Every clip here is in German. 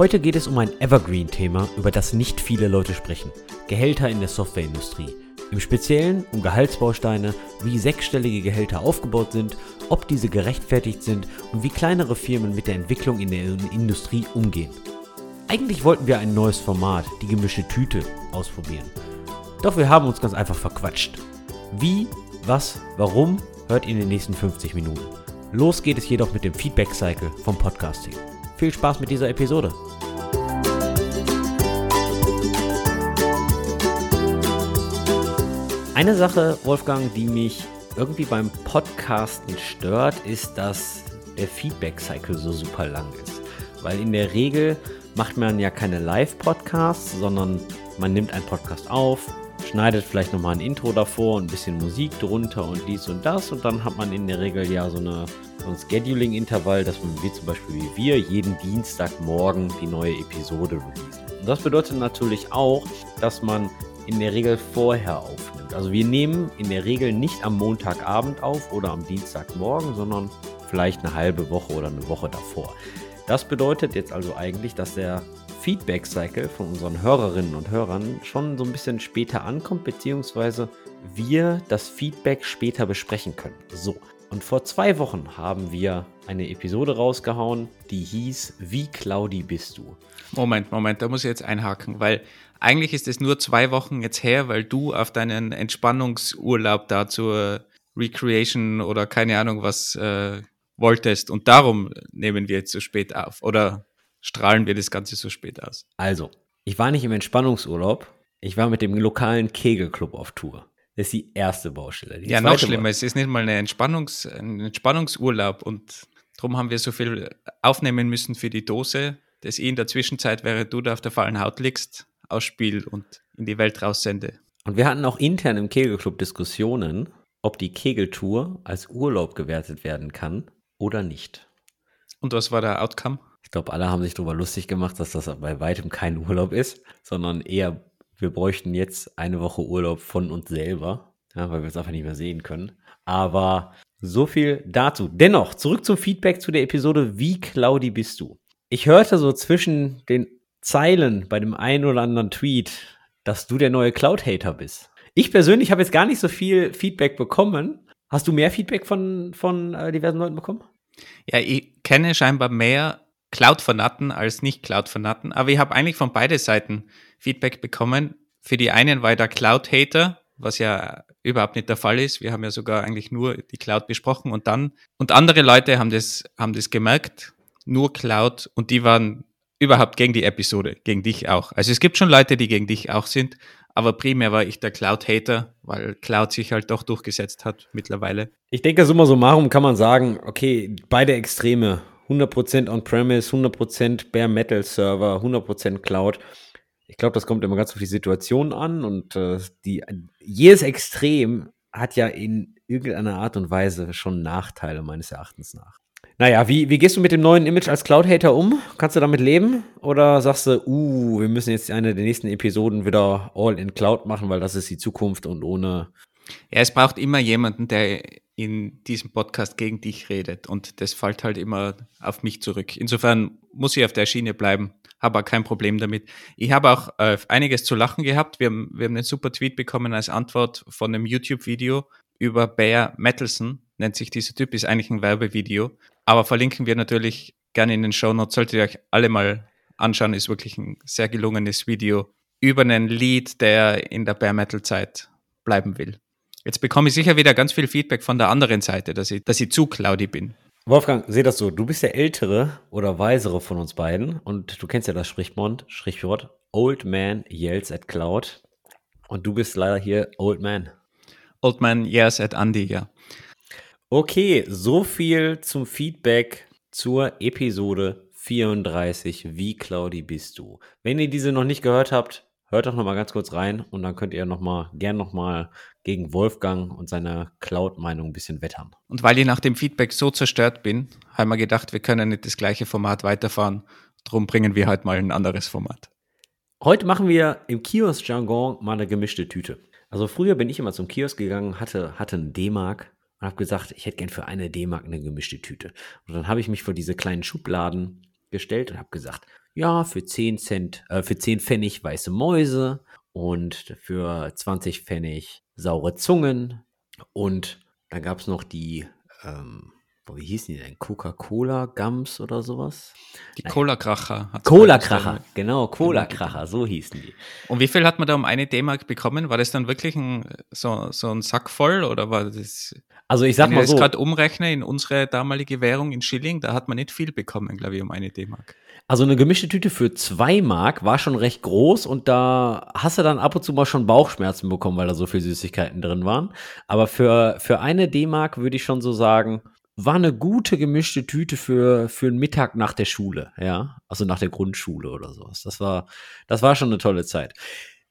Heute geht es um ein Evergreen-Thema, über das nicht viele Leute sprechen. Gehälter in der Softwareindustrie. Im Speziellen um Gehaltsbausteine, wie sechsstellige Gehälter aufgebaut sind, ob diese gerechtfertigt sind und wie kleinere Firmen mit der Entwicklung in der Industrie umgehen. Eigentlich wollten wir ein neues Format, die gemischte Tüte, ausprobieren. Doch wir haben uns ganz einfach verquatscht. Wie, was, warum, hört ihr in den nächsten 50 Minuten. Los geht es jedoch mit dem Feedback-Cycle vom Podcasting. Viel Spaß mit dieser Episode. Eine Sache, Wolfgang, die mich irgendwie beim Podcasten stört, ist, dass der Feedback-Cycle so super lang ist. Weil in der Regel macht man ja keine Live-Podcasts, sondern man nimmt einen Podcast auf, schneidet vielleicht nochmal ein Intro davor, ein bisschen Musik drunter und dies und das und dann hat man in der Regel ja so, eine, so ein Scheduling-Intervall, dass man wie zum Beispiel wie wir jeden Dienstagmorgen die neue Episode releasen. Und das bedeutet natürlich auch, dass man in der Regel vorher aufnimmt. Also wir nehmen in der Regel nicht am Montagabend auf oder am Dienstagmorgen, sondern vielleicht eine halbe Woche oder eine Woche davor. Das bedeutet jetzt also eigentlich, dass der Feedback-Cycle von unseren Hörerinnen und Hörern schon so ein bisschen später ankommt, beziehungsweise wir das Feedback später besprechen können. So, und vor zwei Wochen haben wir eine Episode rausgehauen, die hieß Wie Claudi bist du? Moment, Moment, da muss ich jetzt einhaken, weil eigentlich ist es nur zwei Wochen jetzt her, weil du auf deinen Entspannungsurlaub da zur Recreation oder keine Ahnung was äh, wolltest und darum nehmen wir jetzt so spät auf. Oder strahlen wir das Ganze so spät aus? Also, ich war nicht im Entspannungsurlaub. Ich war mit dem lokalen Kegelclub auf Tour. Das ist die erste Baustelle. Die ja, noch schlimmer. Es ist nicht mal eine Entspannungs-, ein Entspannungsurlaub und darum haben wir so viel aufnehmen müssen für die Dose, dass ich in der Zwischenzeit, während du da auf der faulen Haut liegst, ausspiele und in die Welt raussende. Und wir hatten auch intern im Kegelclub Diskussionen, ob die Kegeltour als Urlaub gewertet werden kann oder nicht. Und was war der Outcome? Ich glaube, alle haben sich darüber lustig gemacht, dass das bei weitem kein Urlaub ist, sondern eher, wir bräuchten jetzt eine Woche Urlaub von uns selber, ja, weil wir es einfach nicht mehr sehen können. Aber so viel dazu. Dennoch, zurück zum Feedback zu der Episode Wie Claudi bist du? Ich hörte so zwischen den Zeilen bei dem einen oder anderen Tweet, dass du der neue Cloud-Hater bist. Ich persönlich habe jetzt gar nicht so viel Feedback bekommen. Hast du mehr Feedback von, von äh, diversen Leuten bekommen? Ja, ich kenne scheinbar mehr Cloud-Fanaten als Nicht-Cloud-Fanaten. Aber ich habe eigentlich von beiden Seiten Feedback bekommen. Für die einen war der Cloud-Hater, was ja überhaupt nicht der Fall ist. Wir haben ja sogar eigentlich nur die Cloud besprochen und dann, und andere Leute haben das, haben das gemerkt, nur Cloud und die waren überhaupt gegen die Episode, gegen dich auch. Also es gibt schon Leute, die gegen dich auch sind, aber primär war ich der Cloud-Hater, weil Cloud sich halt doch durchgesetzt hat mittlerweile. Ich denke, summa summarum kann man sagen, okay, beide Extreme 100% On-Premise, 100% Bare Metal Server, 100% Cloud. Ich glaube, das kommt immer ganz auf die Situation an und äh, die, jedes Extrem hat ja in irgendeiner Art und Weise schon Nachteile, meines Erachtens nach. Naja, wie, wie gehst du mit dem neuen Image als Cloud-Hater um? Kannst du damit leben? Oder sagst du, uh, wir müssen jetzt eine der nächsten Episoden wieder all in Cloud machen, weil das ist die Zukunft und ohne. Ja, es braucht immer jemanden, der in diesem Podcast gegen dich redet. Und das fällt halt immer auf mich zurück. Insofern muss ich auf der Schiene bleiben, habe auch kein Problem damit. Ich habe auch äh, einiges zu lachen gehabt. Wir haben, wir haben einen super Tweet bekommen als Antwort von einem YouTube-Video über Bear Metalson, nennt sich dieser Typ, ist eigentlich ein Werbevideo. Aber verlinken wir natürlich gerne in den Show Notes. Solltet ihr euch alle mal anschauen, ist wirklich ein sehr gelungenes Video über einen Lied, der in der Bear Metal Zeit bleiben will. Jetzt bekomme ich sicher wieder ganz viel Feedback von der anderen Seite, dass ich, dass ich zu cloudy bin. Wolfgang, seh das so. Du bist der ältere oder weisere von uns beiden und du kennst ja das Sprichwort, Sprichwort Old Man yells at Cloud und du bist leider hier Old Man. Old Man yells at Andy, ja. Okay, so viel zum Feedback zur Episode 34. Wie cloudy bist du? Wenn ihr diese noch nicht gehört habt, hört doch noch mal ganz kurz rein und dann könnt ihr noch mal gern noch mal gegen Wolfgang und seine Cloud-Meinung ein bisschen wettern. Und weil ich nach dem Feedback so zerstört bin, haben wir gedacht, wir können nicht das gleiche Format weiterfahren. Darum bringen wir halt mal ein anderes Format. Heute machen wir im Kiosk-Jargon mal eine gemischte Tüte. Also früher bin ich immer zum Kiosk gegangen, hatte, hatte einen D-Mark und habe gesagt, ich hätte gern für eine D-Mark eine gemischte Tüte. Und dann habe ich mich vor diese kleinen Schubladen gestellt und habe gesagt, ja, für 10 Cent, äh, für 10 Pfennig weiße Mäuse und für 20 Pfennig saure Zungen. Und dann gab es noch die, ähm, boah, wie hießen die denn? Coca-Cola Gums oder sowas? Die Cola-Kracher. Cola-Kracher, bei uns genau, Cola-Kracher, so hießen die. Und wie viel hat man da um eine D-Mark bekommen? War das dann wirklich ein, so, so ein Sack voll oder war das, Also ich sag wenn ich mal das so, gerade umrechne in unsere damalige Währung in Schilling, da hat man nicht viel bekommen, glaube ich, um eine D-Mark. also eine gemischte Tüte für 2 Mark war schon recht groß und da hast du dann ab und zu mal schon Bauchschmerzen bekommen, weil da so viel Süßigkeiten drin waren. Aber für, für eine D-Mark würde ich schon so sagen, war eine gute gemischte Tüte für, für einen Mittag nach der Schule, ja. Also nach der Grundschule oder sowas. Das war, das war schon eine tolle Zeit.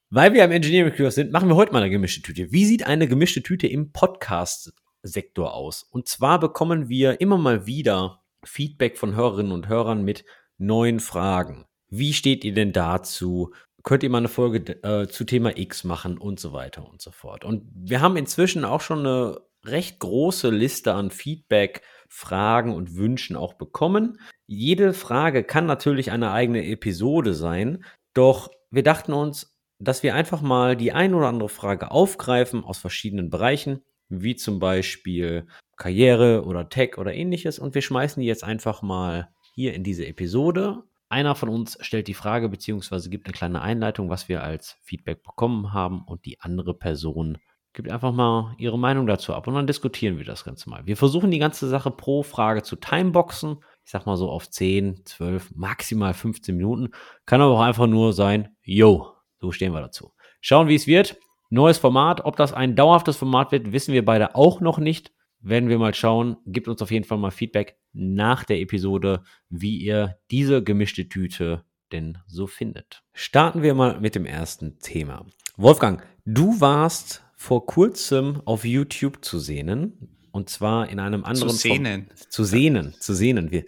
Weil wir am Engineering Kurs sind, machen wir heute mal eine gemischte Tüte. Wie sieht eine gemischte Tüte im Podcast-Sektor aus? Und zwar bekommen wir immer mal wieder Feedback von Hörerinnen und Hörern mit neuen Fragen. Wie steht ihr denn dazu? Könnt ihr mal eine Folge äh, zu Thema X machen und so weiter und so fort. Und wir haben inzwischen auch schon eine recht große Liste an Feedback, Fragen und Wünschen auch bekommen. Jede Frage kann natürlich eine eigene Episode sein, doch wir dachten uns, dass wir einfach mal die ein oder andere Frage aufgreifen aus verschiedenen Bereichen, wie zum Beispiel Karriere oder Tech oder ähnliches, und wir schmeißen die jetzt einfach mal hier in diese Episode. Einer von uns stellt die Frage beziehungsweise gibt eine kleine Einleitung, was wir als Feedback bekommen haben, und die andere Person gibt einfach mal ihre Meinung dazu ab und dann diskutieren wir das Ganze mal. Wir versuchen die ganze Sache pro Frage zu timeboxen. Ich sag mal so auf 10, 12, maximal 15 Minuten. Kann aber auch einfach nur sein, yo, so stehen wir dazu. Schauen, wie es wird. Neues Format. Ob das ein dauerhaftes Format wird, wissen wir beide auch noch nicht. Werden wir mal schauen. Gebt uns auf jeden Fall mal Feedback nach der Episode, wie ihr diese gemischte Tüte denn so findet. Starten wir mal mit dem ersten Thema. Wolfgang, du warst vor kurzem auf YouTube zu sehen. Und zwar in einem anderen. Zu sehnen. Form- Zu sehnen. Zu sehnen. Wir,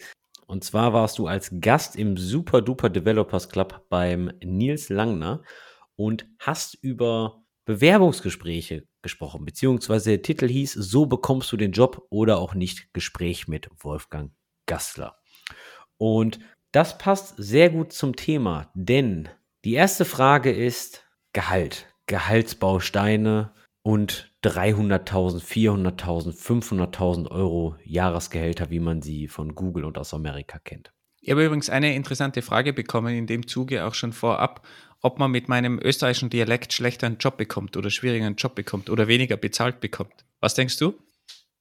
und zwar warst du als Gast im Super Duper Developers Club beim Nils Langner und hast über Bewerbungsgespräche gesprochen, beziehungsweise der Titel hieß So bekommst du den Job oder auch nicht Gespräch mit Wolfgang Gassler. Und das passt sehr gut zum Thema, denn die erste Frage ist Gehalt, Gehaltsbausteine und 300.000, 400.000, 500.000 Euro Jahresgehälter, wie man sie von Google und aus Amerika kennt. Ich habe übrigens eine interessante Frage bekommen, in dem Zuge auch schon vorab, ob man mit meinem österreichischen Dialekt schlechter einen Job bekommt oder schwieriger einen Job bekommt oder weniger bezahlt bekommt. Was denkst du?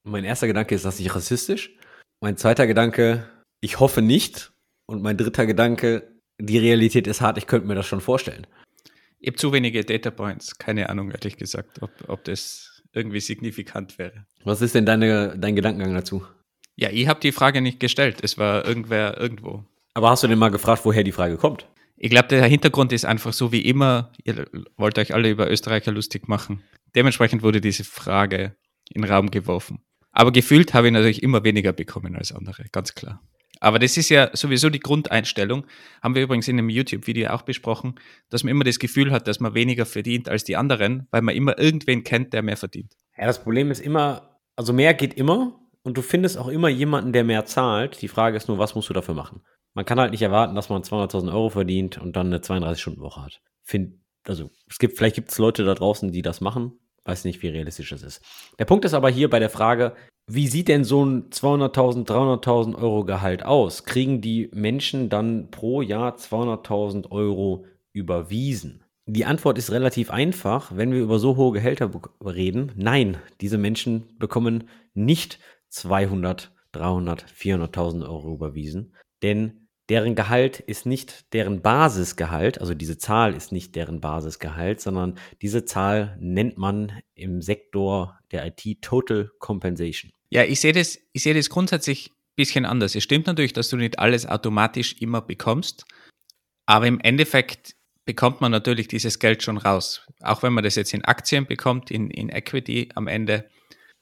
Mein erster Gedanke ist das nicht rassistisch. Mein zweiter Gedanke, ich hoffe nicht. Und mein dritter Gedanke, die Realität ist hart, ich könnte mir das schon vorstellen. Ich habe zu wenige Data Points, keine Ahnung, ehrlich gesagt, ob, ob das irgendwie signifikant wäre. Was ist denn deine, dein Gedankengang dazu? Ja, ich habe die Frage nicht gestellt. Es war irgendwer irgendwo. Aber hast du denn mal gefragt, woher die Frage kommt? Ich glaube, der Hintergrund ist einfach so wie immer, ihr wollt euch alle über Österreicher lustig machen. Dementsprechend wurde diese Frage in den Raum geworfen. Aber gefühlt habe ich natürlich immer weniger bekommen als andere, ganz klar. Aber das ist ja sowieso die Grundeinstellung, haben wir übrigens in einem YouTube-Video auch besprochen, dass man immer das Gefühl hat, dass man weniger verdient als die anderen, weil man immer irgendwen kennt, der mehr verdient. Ja, das Problem ist immer, also mehr geht immer und du findest auch immer jemanden, der mehr zahlt. Die Frage ist nur, was musst du dafür machen? Man kann halt nicht erwarten, dass man 200.000 Euro verdient und dann eine 32-Stunden-Woche hat. Find, also es gibt, vielleicht gibt es Leute da draußen, die das machen. Weiß nicht, wie realistisch das ist. Der Punkt ist aber hier bei der Frage, wie sieht denn so ein 200.000, 300.000 Euro Gehalt aus? Kriegen die Menschen dann pro Jahr 200.000 Euro überwiesen? Die Antwort ist relativ einfach, wenn wir über so hohe Gehälter reden. Nein, diese Menschen bekommen nicht 200, 300, 400.000 Euro überwiesen, denn deren Gehalt ist nicht deren Basisgehalt, also diese Zahl ist nicht deren Basisgehalt, sondern diese Zahl nennt man im Sektor der IT Total Compensation. Ja, ich sehe das, ich sehe das grundsätzlich ein bisschen anders. Es stimmt natürlich, dass du nicht alles automatisch immer bekommst, aber im Endeffekt bekommt man natürlich dieses Geld schon raus. Auch wenn man das jetzt in Aktien bekommt, in, in Equity am Ende.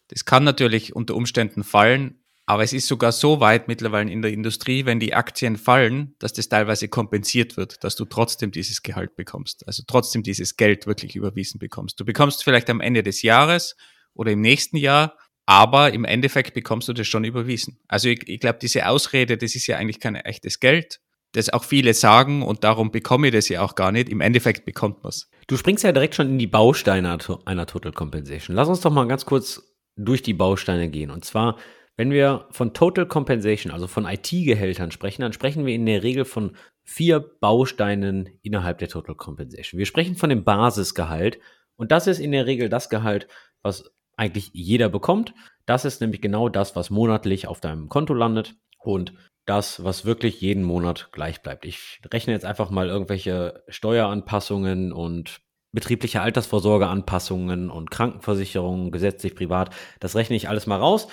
Das kann natürlich unter Umständen fallen, aber es ist sogar so weit mittlerweile in der Industrie, wenn die Aktien fallen, dass das teilweise kompensiert wird, dass du trotzdem dieses Gehalt bekommst. Also trotzdem dieses Geld wirklich überwiesen bekommst. Du bekommst vielleicht am Ende des Jahres oder im nächsten Jahr, aber im Endeffekt bekommst du das schon überwiesen. Also ich, ich glaube, diese Ausrede, das ist ja eigentlich kein echtes Geld, das auch viele sagen und darum bekomme ich das ja auch gar nicht. Im Endeffekt bekommt man es. Du springst ja direkt schon in die Bausteine einer Total Compensation. Lass uns doch mal ganz kurz durch die Bausteine gehen. Und zwar, wenn wir von Total Compensation, also von IT-Gehältern sprechen, dann sprechen wir in der Regel von vier Bausteinen innerhalb der Total Compensation. Wir sprechen von dem Basisgehalt und das ist in der Regel das Gehalt, was eigentlich jeder bekommt. Das ist nämlich genau das, was monatlich auf deinem Konto landet und das, was wirklich jeden Monat gleich bleibt. Ich rechne jetzt einfach mal irgendwelche Steueranpassungen und betriebliche Altersvorsorgeanpassungen und Krankenversicherungen, gesetzlich, privat. Das rechne ich alles mal raus.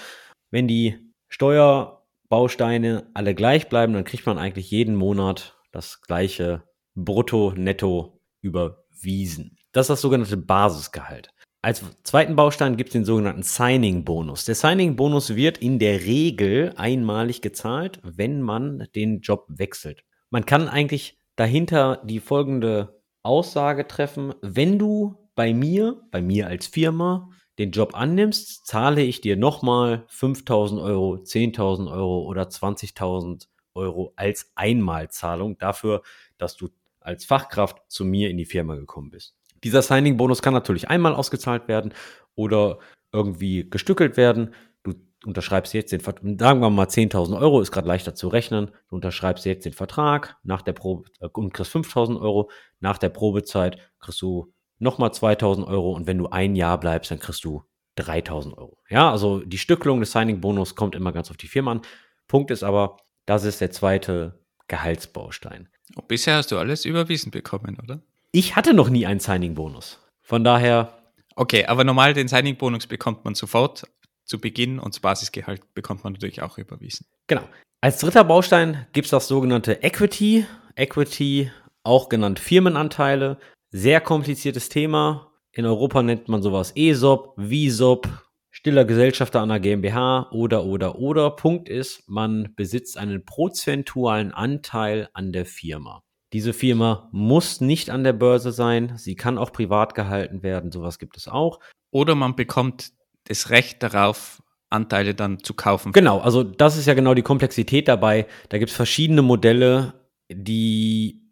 Wenn die Steuerbausteine alle gleich bleiben, dann kriegt man eigentlich jeden Monat das gleiche Brutto, Netto überwiesen. Das ist das sogenannte Basisgehalt. Als zweiten Baustein gibt es den sogenannten Signing-Bonus. Der Signing-Bonus wird in der Regel einmalig gezahlt, wenn man den Job wechselt. Man kann eigentlich dahinter die folgende Aussage treffen, wenn du bei mir, bei mir als Firma, den Job annimmst, zahle ich dir nochmal 5000 Euro, 10.000 Euro oder 20.000 Euro als Einmalzahlung dafür, dass du als Fachkraft zu mir in die Firma gekommen bist. Dieser Signing-Bonus kann natürlich einmal ausgezahlt werden oder irgendwie gestückelt werden. Du unterschreibst jetzt den Vertrag, sagen wir mal 10.000 Euro, ist gerade leichter zu rechnen. Du unterschreibst jetzt den Vertrag nach der Probe äh, und kriegst 5.000 Euro. Nach der Probezeit kriegst du nochmal 2.000 Euro und wenn du ein Jahr bleibst, dann kriegst du 3.000 Euro. Ja, also die Stückelung des Signing-Bonus kommt immer ganz auf die Firma an. Punkt ist aber, das ist der zweite Gehaltsbaustein. Und bisher hast du alles überwiesen bekommen, oder? Ich hatte noch nie einen Signing-Bonus. Von daher. Okay, aber normal den Signing-Bonus bekommt man sofort zu Beginn und das Basisgehalt bekommt man natürlich auch überwiesen. Genau. Als dritter Baustein gibt es das sogenannte Equity. Equity, auch genannt Firmenanteile. Sehr kompliziertes Thema. In Europa nennt man sowas ESOP, VSOP, stiller Gesellschafter einer GmbH oder, oder, oder. Punkt ist, man besitzt einen prozentualen Anteil an der Firma. Diese Firma muss nicht an der Börse sein, sie kann auch privat gehalten werden, sowas gibt es auch. Oder man bekommt das Recht darauf, Anteile dann zu kaufen. Genau, also das ist ja genau die Komplexität dabei. Da gibt es verschiedene Modelle, die,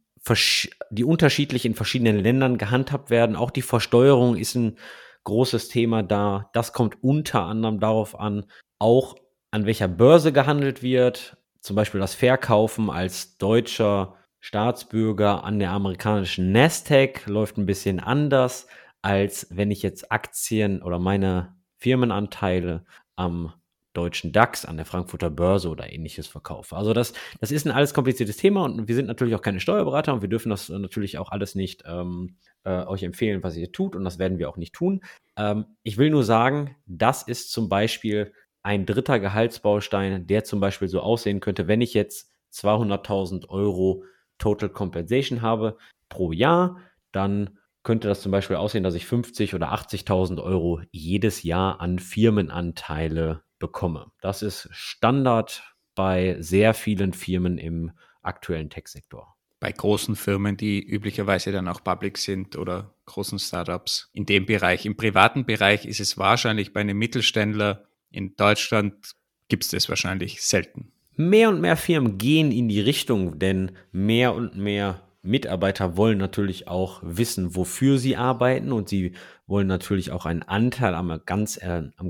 die unterschiedlich in verschiedenen Ländern gehandhabt werden. Auch die Versteuerung ist ein großes Thema da. Das kommt unter anderem darauf an, auch an welcher Börse gehandelt wird. Zum Beispiel das Verkaufen als deutscher Staatsbürger an der amerikanischen Nasdaq läuft ein bisschen anders, als wenn ich jetzt Aktien oder meine Firmenanteile am deutschen DAX, an der Frankfurter Börse oder ähnliches verkaufe. Also das, das ist ein alles kompliziertes Thema und wir sind natürlich auch keine Steuerberater und wir dürfen das natürlich auch alles nicht ähm, äh, euch empfehlen, was ihr tut und das werden wir auch nicht tun. Ähm, ich will nur sagen, das ist zum Beispiel ein dritter Gehaltsbaustein, der zum Beispiel so aussehen könnte, wenn ich jetzt 200.000 Euro Total Compensation habe pro Jahr, dann könnte das zum Beispiel aussehen, dass ich 50 oder 80.000 Euro jedes Jahr an Firmenanteile bekomme. Das ist Standard bei sehr vielen Firmen im aktuellen Tech-Sektor. Bei großen Firmen, die üblicherweise dann auch public sind oder großen Startups in dem Bereich. Im privaten Bereich ist es wahrscheinlich bei einem Mittelständler in Deutschland gibt es das wahrscheinlich selten mehr und mehr Firmen gehen in die Richtung, denn mehr und mehr Mitarbeiter wollen natürlich auch wissen, wofür sie arbeiten und sie wollen natürlich auch einen Anteil am, ganz, äh, am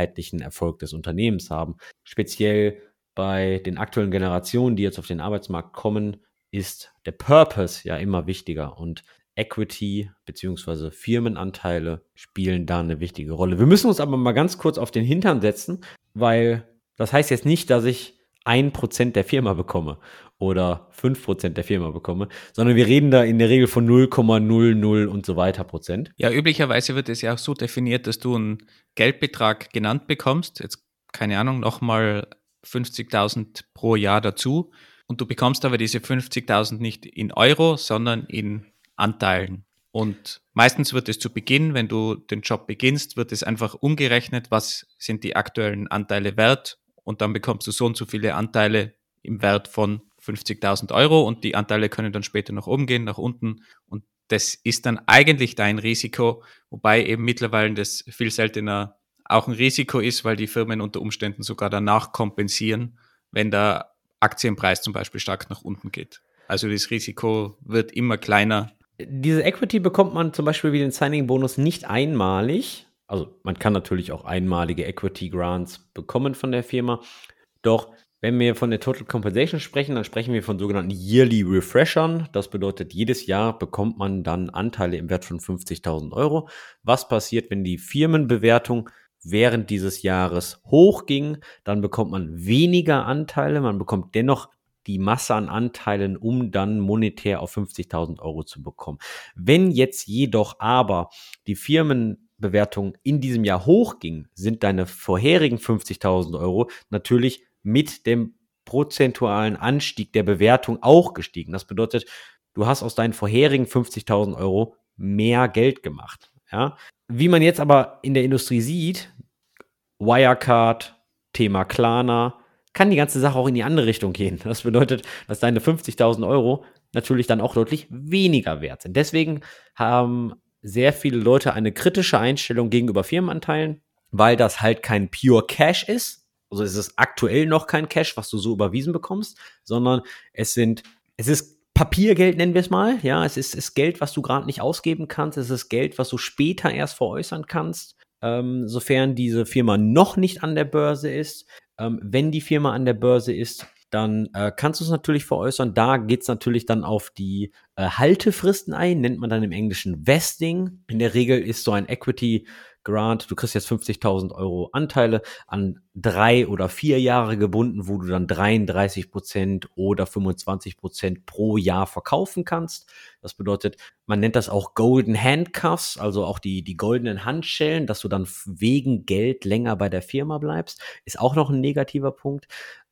ganzheitlichen Erfolg des Unternehmens haben. Speziell bei den aktuellen Generationen, die jetzt auf den Arbeitsmarkt kommen, ist der Purpose ja immer wichtiger und Equity bzw. Firmenanteile spielen da eine wichtige Rolle. Wir müssen uns aber mal ganz kurz auf den Hintern setzen, weil das heißt jetzt nicht, dass ich ein Prozent der Firma bekomme oder fünf Prozent der Firma bekomme, sondern wir reden da in der Regel von 0,00 und so weiter Prozent. Ja, üblicherweise wird es ja auch so definiert, dass du einen Geldbetrag genannt bekommst, jetzt keine Ahnung, nochmal 50.000 pro Jahr dazu und du bekommst aber diese 50.000 nicht in Euro, sondern in Anteilen. Und meistens wird es zu Beginn, wenn du den Job beginnst, wird es einfach umgerechnet, was sind die aktuellen Anteile wert und dann bekommst du so und so viele Anteile im Wert von 50.000 Euro und die Anteile können dann später nach oben gehen, nach unten und das ist dann eigentlich dein Risiko, wobei eben mittlerweile das viel seltener auch ein Risiko ist, weil die Firmen unter Umständen sogar danach kompensieren, wenn da Aktienpreis zum Beispiel stark nach unten geht. Also das Risiko wird immer kleiner. Diese Equity bekommt man zum Beispiel wie den Signing-Bonus nicht einmalig. Also man kann natürlich auch einmalige Equity Grants bekommen von der Firma. Doch wenn wir von der Total Compensation sprechen, dann sprechen wir von sogenannten Yearly Refreshern. Das bedeutet, jedes Jahr bekommt man dann Anteile im Wert von 50.000 Euro. Was passiert, wenn die Firmenbewertung während dieses Jahres hochging? Dann bekommt man weniger Anteile, man bekommt dennoch die Masse an Anteilen, um dann monetär auf 50.000 Euro zu bekommen. Wenn jetzt jedoch aber die Firmenbewertung in diesem Jahr hochging, sind deine vorherigen 50.000 Euro natürlich mit dem prozentualen Anstieg der Bewertung auch gestiegen. Das bedeutet, du hast aus deinen vorherigen 50.000 Euro mehr Geld gemacht. Ja? Wie man jetzt aber in der Industrie sieht, Wirecard, Thema Klarna, kann die ganze Sache auch in die andere Richtung gehen. Das bedeutet, dass deine 50.000 Euro natürlich dann auch deutlich weniger wert sind. Deswegen haben sehr viele Leute eine kritische Einstellung gegenüber Firmenanteilen, weil das halt kein Pure Cash ist, also es ist aktuell noch kein Cash, was du so überwiesen bekommst, sondern es sind, es ist Papiergeld, nennen wir es mal. Ja, es ist, ist Geld, was du gerade nicht ausgeben kannst. Es ist Geld, was du später erst veräußern kannst, ähm, sofern diese Firma noch nicht an der Börse ist. Ähm, wenn die Firma an der Börse ist, dann äh, kannst du es natürlich veräußern. Da geht es natürlich dann auf die äh, Haltefristen ein, nennt man dann im Englischen Vesting. In der Regel ist so ein Equity Grant, du kriegst jetzt 50.000 Euro Anteile an drei oder vier Jahre gebunden, wo du dann 33 Prozent oder 25 Prozent pro Jahr verkaufen kannst. Das bedeutet, man nennt das auch Golden Handcuffs, also auch die, die goldenen Handschellen, dass du dann wegen Geld länger bei der Firma bleibst, ist auch noch ein negativer Punkt.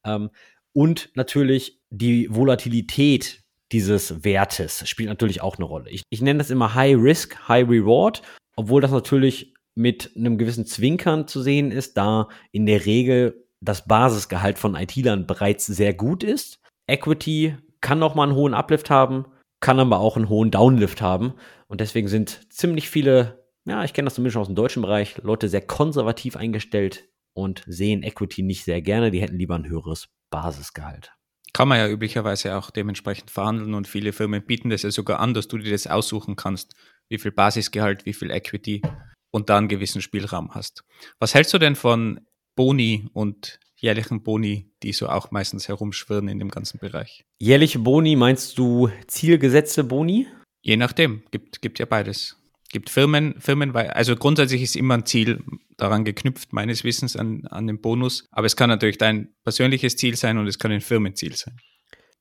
Ähm, und natürlich die Volatilität dieses Wertes spielt natürlich auch eine Rolle. Ich, ich nenne das immer High Risk, High Reward, obwohl das natürlich mit einem gewissen Zwinkern zu sehen ist, da in der Regel das Basisgehalt von IT-Lern bereits sehr gut ist. Equity kann noch mal einen hohen Uplift haben, kann aber auch einen hohen Downlift haben. Und deswegen sind ziemlich viele, ja, ich kenne das zumindest aus dem deutschen Bereich, Leute sehr konservativ eingestellt und sehen Equity nicht sehr gerne. Die hätten lieber ein höheres Basisgehalt. Kann man ja üblicherweise auch dementsprechend verhandeln und viele Firmen bieten das ja sogar an, dass du dir das aussuchen kannst, wie viel Basisgehalt, wie viel Equity und da einen gewissen Spielraum hast. Was hältst du denn von Boni und jährlichen Boni, die so auch meistens herumschwirren in dem ganzen Bereich? Jährliche Boni meinst du zielgesetzte Boni? Je nachdem, gibt, gibt ja beides. Gibt Firmen, Firmen, also grundsätzlich ist immer ein Ziel daran geknüpft, meines Wissens, an, an den Bonus. Aber es kann natürlich dein persönliches Ziel sein und es kann ein Firmenziel sein.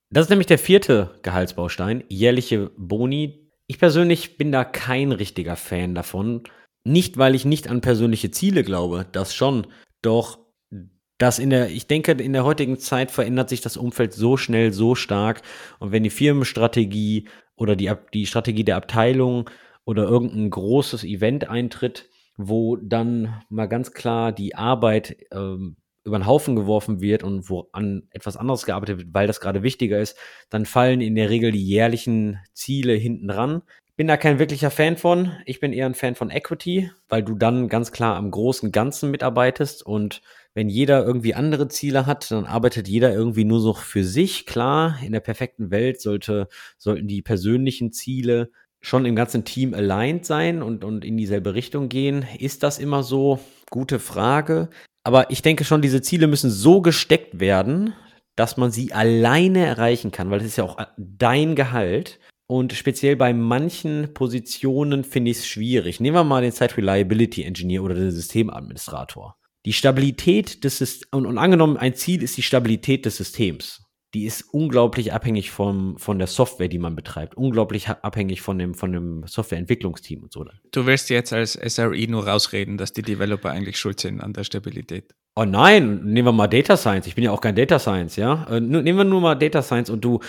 Das ist nämlich der vierte Gehaltsbaustein, jährliche Boni. Ich persönlich bin da kein richtiger Fan davon, nicht, weil ich nicht an persönliche Ziele glaube, das schon. Doch das in der, ich denke, in der heutigen Zeit verändert sich das Umfeld so schnell, so stark. Und wenn die Firmenstrategie oder die, die Strategie der Abteilung oder irgendein großes Event eintritt, wo dann mal ganz klar die Arbeit ähm, über den Haufen geworfen wird und wo an etwas anderes gearbeitet wird, weil das gerade wichtiger ist, dann fallen in der Regel die jährlichen Ziele hinten dran bin da kein wirklicher Fan von. Ich bin eher ein Fan von Equity, weil du dann ganz klar am großen Ganzen mitarbeitest und wenn jeder irgendwie andere Ziele hat, dann arbeitet jeder irgendwie nur so für sich. Klar, in der perfekten Welt sollte, sollten die persönlichen Ziele schon im ganzen Team aligned sein und, und in dieselbe Richtung gehen. Ist das immer so? Gute Frage. Aber ich denke schon, diese Ziele müssen so gesteckt werden, dass man sie alleine erreichen kann, weil das ist ja auch dein Gehalt. Und speziell bei manchen Positionen finde ich es schwierig. Nehmen wir mal den Site Reliability Engineer oder den Systemadministrator. Die Stabilität des Systems, und, und, angenommen, ein Ziel ist die Stabilität des Systems. Die ist unglaublich abhängig vom, von der Software, die man betreibt. Unglaublich abhängig von dem, von dem Softwareentwicklungsteam und so. Du willst jetzt als SRE nur rausreden, dass die Developer eigentlich schuld sind an der Stabilität. Oh nein, nehmen wir mal Data Science. Ich bin ja auch kein Data Science, ja. Äh, nehmen wir nur mal Data Science und du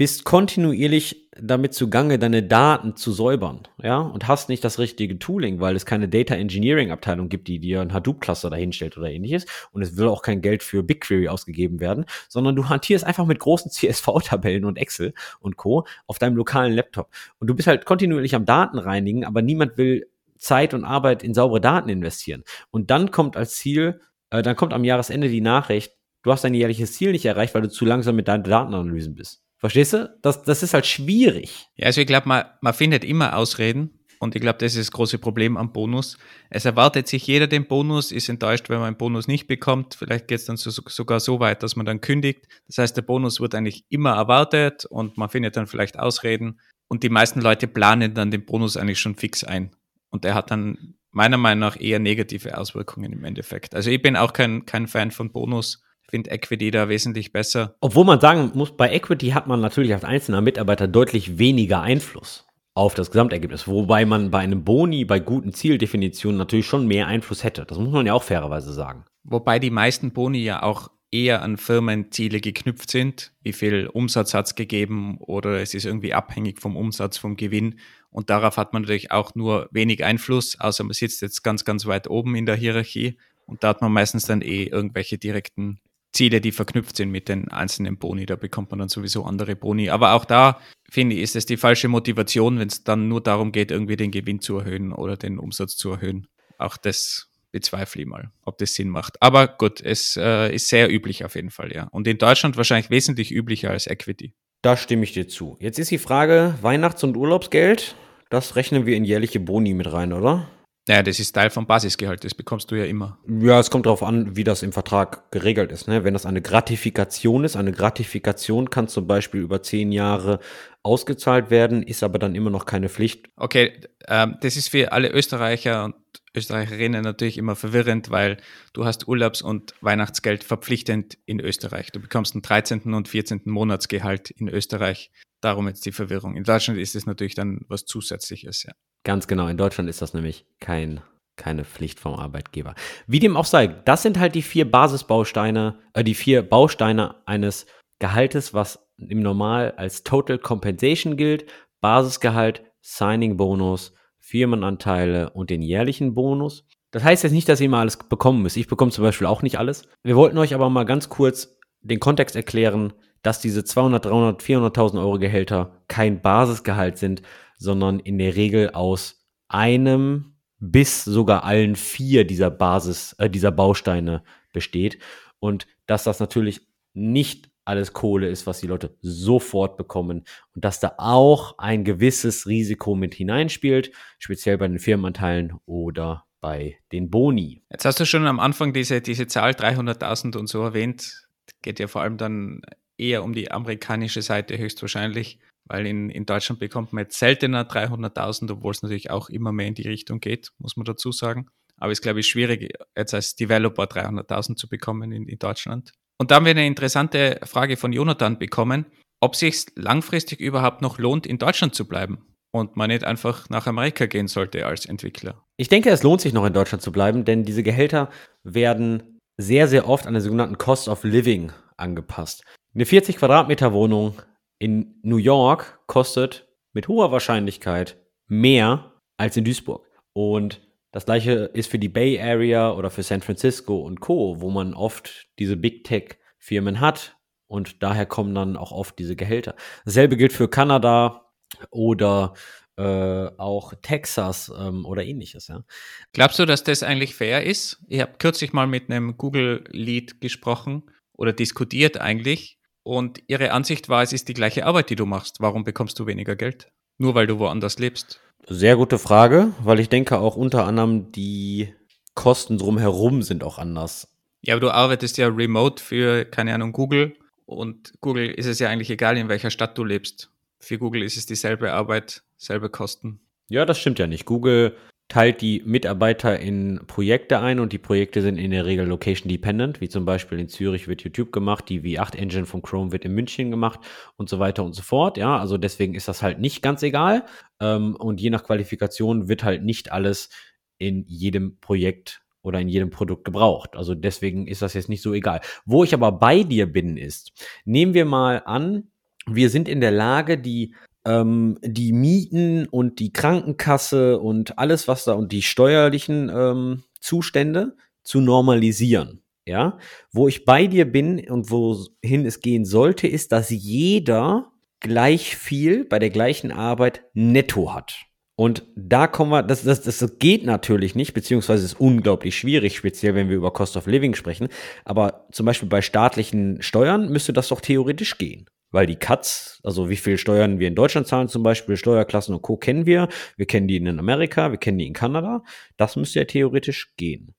bist kontinuierlich damit zugange, deine Daten zu säubern, ja, und hast nicht das richtige Tooling, weil es keine Data Engineering Abteilung gibt, die dir ein Hadoop Cluster dahinstellt oder ähnliches, und es will auch kein Geld für BigQuery ausgegeben werden, sondern du hantierst einfach mit großen CSV-Tabellen und Excel und Co. auf deinem lokalen Laptop. Und du bist halt kontinuierlich am Daten reinigen, aber niemand will Zeit und Arbeit in saubere Daten investieren. Und dann kommt als Ziel, äh, dann kommt am Jahresende die Nachricht, du hast dein jährliches Ziel nicht erreicht, weil du zu langsam mit deinen Datenanalysen bist. Verstehst du? Das, das ist halt schwierig. Ja, also ich glaube, man, man findet immer Ausreden. Und ich glaube, das ist das große Problem am Bonus. Es erwartet sich jeder den Bonus, ist enttäuscht, wenn man einen Bonus nicht bekommt. Vielleicht geht es dann so, sogar so weit, dass man dann kündigt. Das heißt, der Bonus wird eigentlich immer erwartet und man findet dann vielleicht Ausreden. Und die meisten Leute planen dann den Bonus eigentlich schon fix ein. Und der hat dann meiner Meinung nach eher negative Auswirkungen im Endeffekt. Also ich bin auch kein, kein Fan von Bonus. Finde Equity da wesentlich besser. Obwohl man sagen muss, bei Equity hat man natürlich als einzelner Mitarbeiter deutlich weniger Einfluss auf das Gesamtergebnis. Wobei man bei einem Boni, bei guten Zieldefinitionen natürlich schon mehr Einfluss hätte. Das muss man ja auch fairerweise sagen. Wobei die meisten Boni ja auch eher an Firmenziele geknüpft sind. Wie viel Umsatz hat es gegeben oder es ist irgendwie abhängig vom Umsatz, vom Gewinn. Und darauf hat man natürlich auch nur wenig Einfluss, außer man sitzt jetzt ganz, ganz weit oben in der Hierarchie. Und da hat man meistens dann eh irgendwelche direkten Ziele, die verknüpft sind mit den einzelnen Boni. Da bekommt man dann sowieso andere Boni. Aber auch da, finde ich, ist es die falsche Motivation, wenn es dann nur darum geht, irgendwie den Gewinn zu erhöhen oder den Umsatz zu erhöhen. Auch das bezweifle ich mal, ob das Sinn macht. Aber gut, es äh, ist sehr üblich auf jeden Fall, ja. Und in Deutschland wahrscheinlich wesentlich üblicher als Equity. Da stimme ich dir zu. Jetzt ist die Frage, Weihnachts- und Urlaubsgeld, das rechnen wir in jährliche Boni mit rein, oder? Naja, das ist Teil vom Basisgehalt, das bekommst du ja immer. Ja, es kommt darauf an, wie das im Vertrag geregelt ist. Ne? Wenn das eine Gratifikation ist, eine Gratifikation kann zum Beispiel über zehn Jahre ausgezahlt werden, ist aber dann immer noch keine Pflicht. Okay, ähm, das ist für alle Österreicher und Österreicherinnen natürlich immer verwirrend, weil du hast Urlaubs- und Weihnachtsgeld verpflichtend in Österreich. Du bekommst einen 13. und 14. Monatsgehalt in Österreich. Darum jetzt die Verwirrung. In Deutschland ist es natürlich dann was Zusätzliches, ja. Ganz genau, in Deutschland ist das nämlich kein, keine Pflicht vom Arbeitgeber. Wie dem auch sei, das sind halt die vier Basisbausteine, äh, die vier Bausteine eines Gehaltes, was im Normal als Total Compensation gilt. Basisgehalt, Signing Bonus, Firmenanteile und den jährlichen Bonus. Das heißt jetzt nicht, dass ihr immer alles bekommen müsst. Ich bekomme zum Beispiel auch nicht alles. Wir wollten euch aber mal ganz kurz den Kontext erklären, dass diese 200, 300, 400.000 Euro Gehälter kein Basisgehalt sind, sondern in der Regel aus einem bis sogar allen vier dieser Basis, äh, dieser Bausteine besteht. Und dass das natürlich nicht alles Kohle ist, was die Leute sofort bekommen und dass da auch ein gewisses Risiko mit hineinspielt, speziell bei den Firmenanteilen oder bei den Boni. Jetzt hast du schon am Anfang diese, diese Zahl 300.000 und so erwähnt. Geht ja vor allem dann eher um die amerikanische Seite höchstwahrscheinlich, weil in, in Deutschland bekommt man jetzt seltener 300.000, obwohl es natürlich auch immer mehr in die Richtung geht, muss man dazu sagen. Aber es ist, glaube ich, schwierig, jetzt als Developer 300.000 zu bekommen in, in Deutschland. Und da haben wir eine interessante Frage von Jonathan bekommen, ob sich langfristig überhaupt noch lohnt, in Deutschland zu bleiben und man nicht einfach nach Amerika gehen sollte als Entwickler. Ich denke, es lohnt sich noch in Deutschland zu bleiben, denn diese Gehälter werden sehr, sehr oft an den sogenannten Cost of Living angepasst. Eine 40 Quadratmeter Wohnung in New York kostet mit hoher Wahrscheinlichkeit mehr als in Duisburg. Und das gleiche ist für die Bay Area oder für San Francisco und Co., wo man oft diese Big Tech Firmen hat und daher kommen dann auch oft diese Gehälter. Dasselbe gilt für Kanada oder äh, auch Texas ähm, oder ähnliches. Ja. Glaubst du, dass das eigentlich fair ist? Ich habe kürzlich mal mit einem Google-Lead gesprochen oder diskutiert eigentlich und ihre Ansicht war, es ist die gleiche Arbeit, die du machst. Warum bekommst du weniger Geld? Nur weil du woanders lebst. Sehr gute Frage, weil ich denke auch unter anderem die Kosten drumherum sind auch anders. Ja, aber du arbeitest ja remote für, keine Ahnung, Google. Und Google ist es ja eigentlich egal, in welcher Stadt du lebst. Für Google ist es dieselbe Arbeit, selbe Kosten. Ja, das stimmt ja nicht. Google teilt die Mitarbeiter in Projekte ein und die Projekte sind in der Regel location dependent, wie zum Beispiel in Zürich wird YouTube gemacht, die V8 Engine von Chrome wird in München gemacht und so weiter und so fort. Ja, also deswegen ist das halt nicht ganz egal. Ähm, und je nach Qualifikation wird halt nicht alles in jedem Projekt oder in jedem Produkt gebraucht. Also deswegen ist das jetzt nicht so egal. Wo ich aber bei dir bin, ist, nehmen wir mal an, wir sind in der Lage, die ähm, die Mieten und die Krankenkasse und alles, was da und die steuerlichen ähm, Zustände zu normalisieren. Ja, wo ich bei dir bin und wohin es gehen sollte, ist, dass jeder gleich viel bei der gleichen Arbeit netto hat. Und da kommen wir, das, das, das geht natürlich nicht, beziehungsweise ist unglaublich schwierig, speziell wenn wir über Cost of Living sprechen. Aber zum Beispiel bei staatlichen Steuern müsste das doch theoretisch gehen. Weil die Cuts, also wie viel Steuern wir in Deutschland zahlen zum Beispiel, Steuerklassen und Co. kennen wir. Wir kennen die in Amerika, wir kennen die in Kanada. Das müsste ja theoretisch gehen.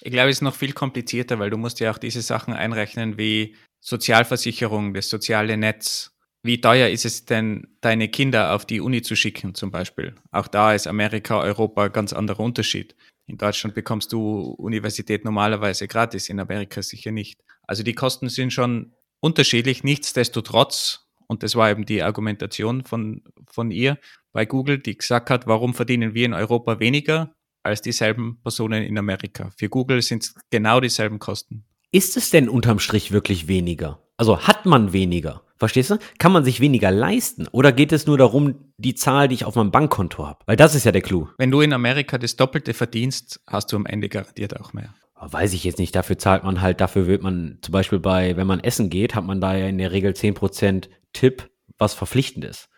Ich glaube, es ist noch viel komplizierter, weil du musst ja auch diese Sachen einrechnen wie Sozialversicherung, das soziale Netz, wie teuer ist es denn, deine Kinder auf die Uni zu schicken, zum Beispiel? Auch da ist Amerika, Europa ganz anderer Unterschied. In Deutschland bekommst du Universität normalerweise gratis, in Amerika sicher nicht. Also die Kosten sind schon unterschiedlich. Nichtsdestotrotz, und das war eben die Argumentation von, von ihr bei Google, die gesagt hat, warum verdienen wir in Europa weniger als dieselben Personen in Amerika? Für Google sind es genau dieselben Kosten. Ist es denn unterm Strich wirklich weniger? Also hat man weniger? Verstehst du? Kann man sich weniger leisten? Oder geht es nur darum, die Zahl, die ich auf meinem Bankkonto habe? Weil das ist ja der Clou. Wenn du in Amerika das Doppelte verdienst, hast du am Ende garantiert auch mehr. Weiß ich jetzt nicht. Dafür zahlt man halt, dafür wird man zum Beispiel bei, wenn man essen geht, hat man da ja in der Regel 10% Tipp, was verpflichtend ist.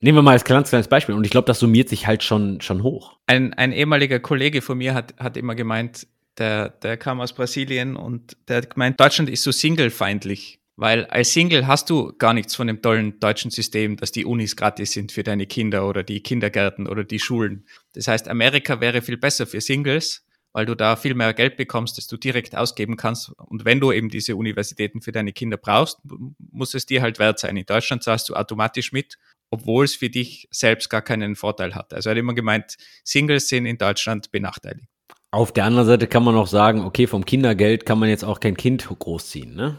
Nehmen wir mal als ganz kleines Beispiel. Und ich glaube, das summiert sich halt schon, schon hoch. Ein, ein ehemaliger Kollege von mir hat, hat immer gemeint, der, der kam aus Brasilien und der hat gemeint, Deutschland ist so singlefeindlich. Weil als Single hast du gar nichts von dem tollen deutschen System, dass die Unis gratis sind für deine Kinder oder die Kindergärten oder die Schulen. Das heißt, Amerika wäre viel besser für Singles, weil du da viel mehr Geld bekommst, das du direkt ausgeben kannst. Und wenn du eben diese Universitäten für deine Kinder brauchst, muss es dir halt wert sein. In Deutschland zahlst du automatisch mit, obwohl es für dich selbst gar keinen Vorteil hat. Also er hat immer gemeint, Singles sind in Deutschland benachteiligt. Auf der anderen Seite kann man auch sagen, okay, vom Kindergeld kann man jetzt auch kein Kind großziehen, ne?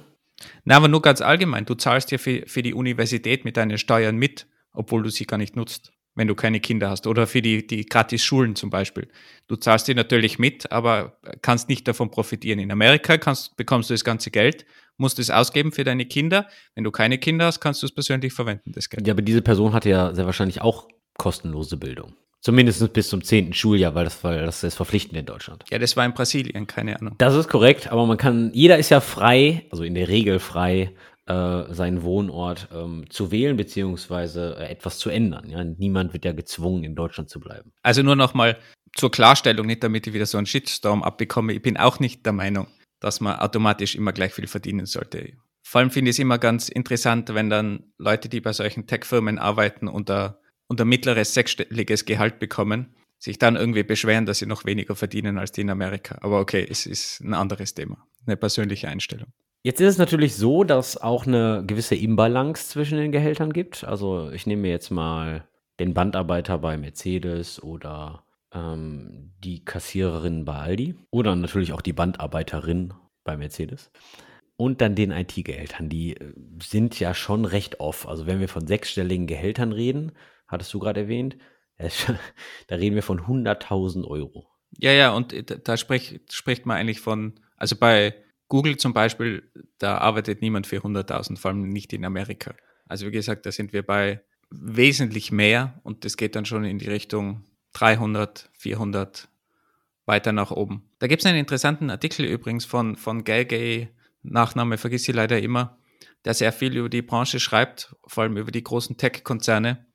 Na, aber nur ganz allgemein. Du zahlst ja für, für die Universität mit deinen Steuern mit, obwohl du sie gar nicht nutzt, wenn du keine Kinder hast. Oder für die, die Gratis-Schulen zum Beispiel. Du zahlst die natürlich mit, aber kannst nicht davon profitieren. In Amerika kannst, bekommst du das ganze Geld, musst es ausgeben für deine Kinder. Wenn du keine Kinder hast, kannst du es persönlich verwenden, das Geld. Ja, aber diese Person hatte ja sehr wahrscheinlich auch kostenlose Bildung. Zumindest bis zum zehnten Schuljahr, weil das, weil das ist verpflichtend in Deutschland. Ja, das war in Brasilien, keine Ahnung. Das ist korrekt, aber man kann, jeder ist ja frei, also in der Regel frei, äh, seinen Wohnort ähm, zu wählen, beziehungsweise äh, etwas zu ändern. Ja? Niemand wird ja gezwungen, in Deutschland zu bleiben. Also nur nochmal zur Klarstellung, nicht damit ich wieder so einen Shitstorm abbekomme. Ich bin auch nicht der Meinung, dass man automatisch immer gleich viel verdienen sollte. Vor allem finde ich es immer ganz interessant, wenn dann Leute, die bei solchen Tech-Firmen arbeiten, und ein mittleres sechsstelliges Gehalt bekommen, sich dann irgendwie beschweren, dass sie noch weniger verdienen als die in Amerika. Aber okay, es ist ein anderes Thema, eine persönliche Einstellung. Jetzt ist es natürlich so, dass auch eine gewisse Imbalance zwischen den Gehältern gibt. Also ich nehme jetzt mal den Bandarbeiter bei Mercedes oder ähm, die Kassiererin bei Aldi oder natürlich auch die Bandarbeiterin bei Mercedes. Und dann den IT-Gehältern. Die äh, sind ja schon recht off. Also wenn wir von sechsstelligen Gehältern reden, hattest du gerade erwähnt. Da reden wir von 100.000 Euro. Ja, ja, und da spricht, spricht man eigentlich von, also bei Google zum Beispiel, da arbeitet niemand für 100.000, vor allem nicht in Amerika. Also wie gesagt, da sind wir bei wesentlich mehr und das geht dann schon in die Richtung 300, 400, weiter nach oben. Da gibt es einen interessanten Artikel übrigens von, von Galgay, Nachname vergiss ich leider immer, der sehr viel über die Branche schreibt, vor allem über die großen Tech-Konzerne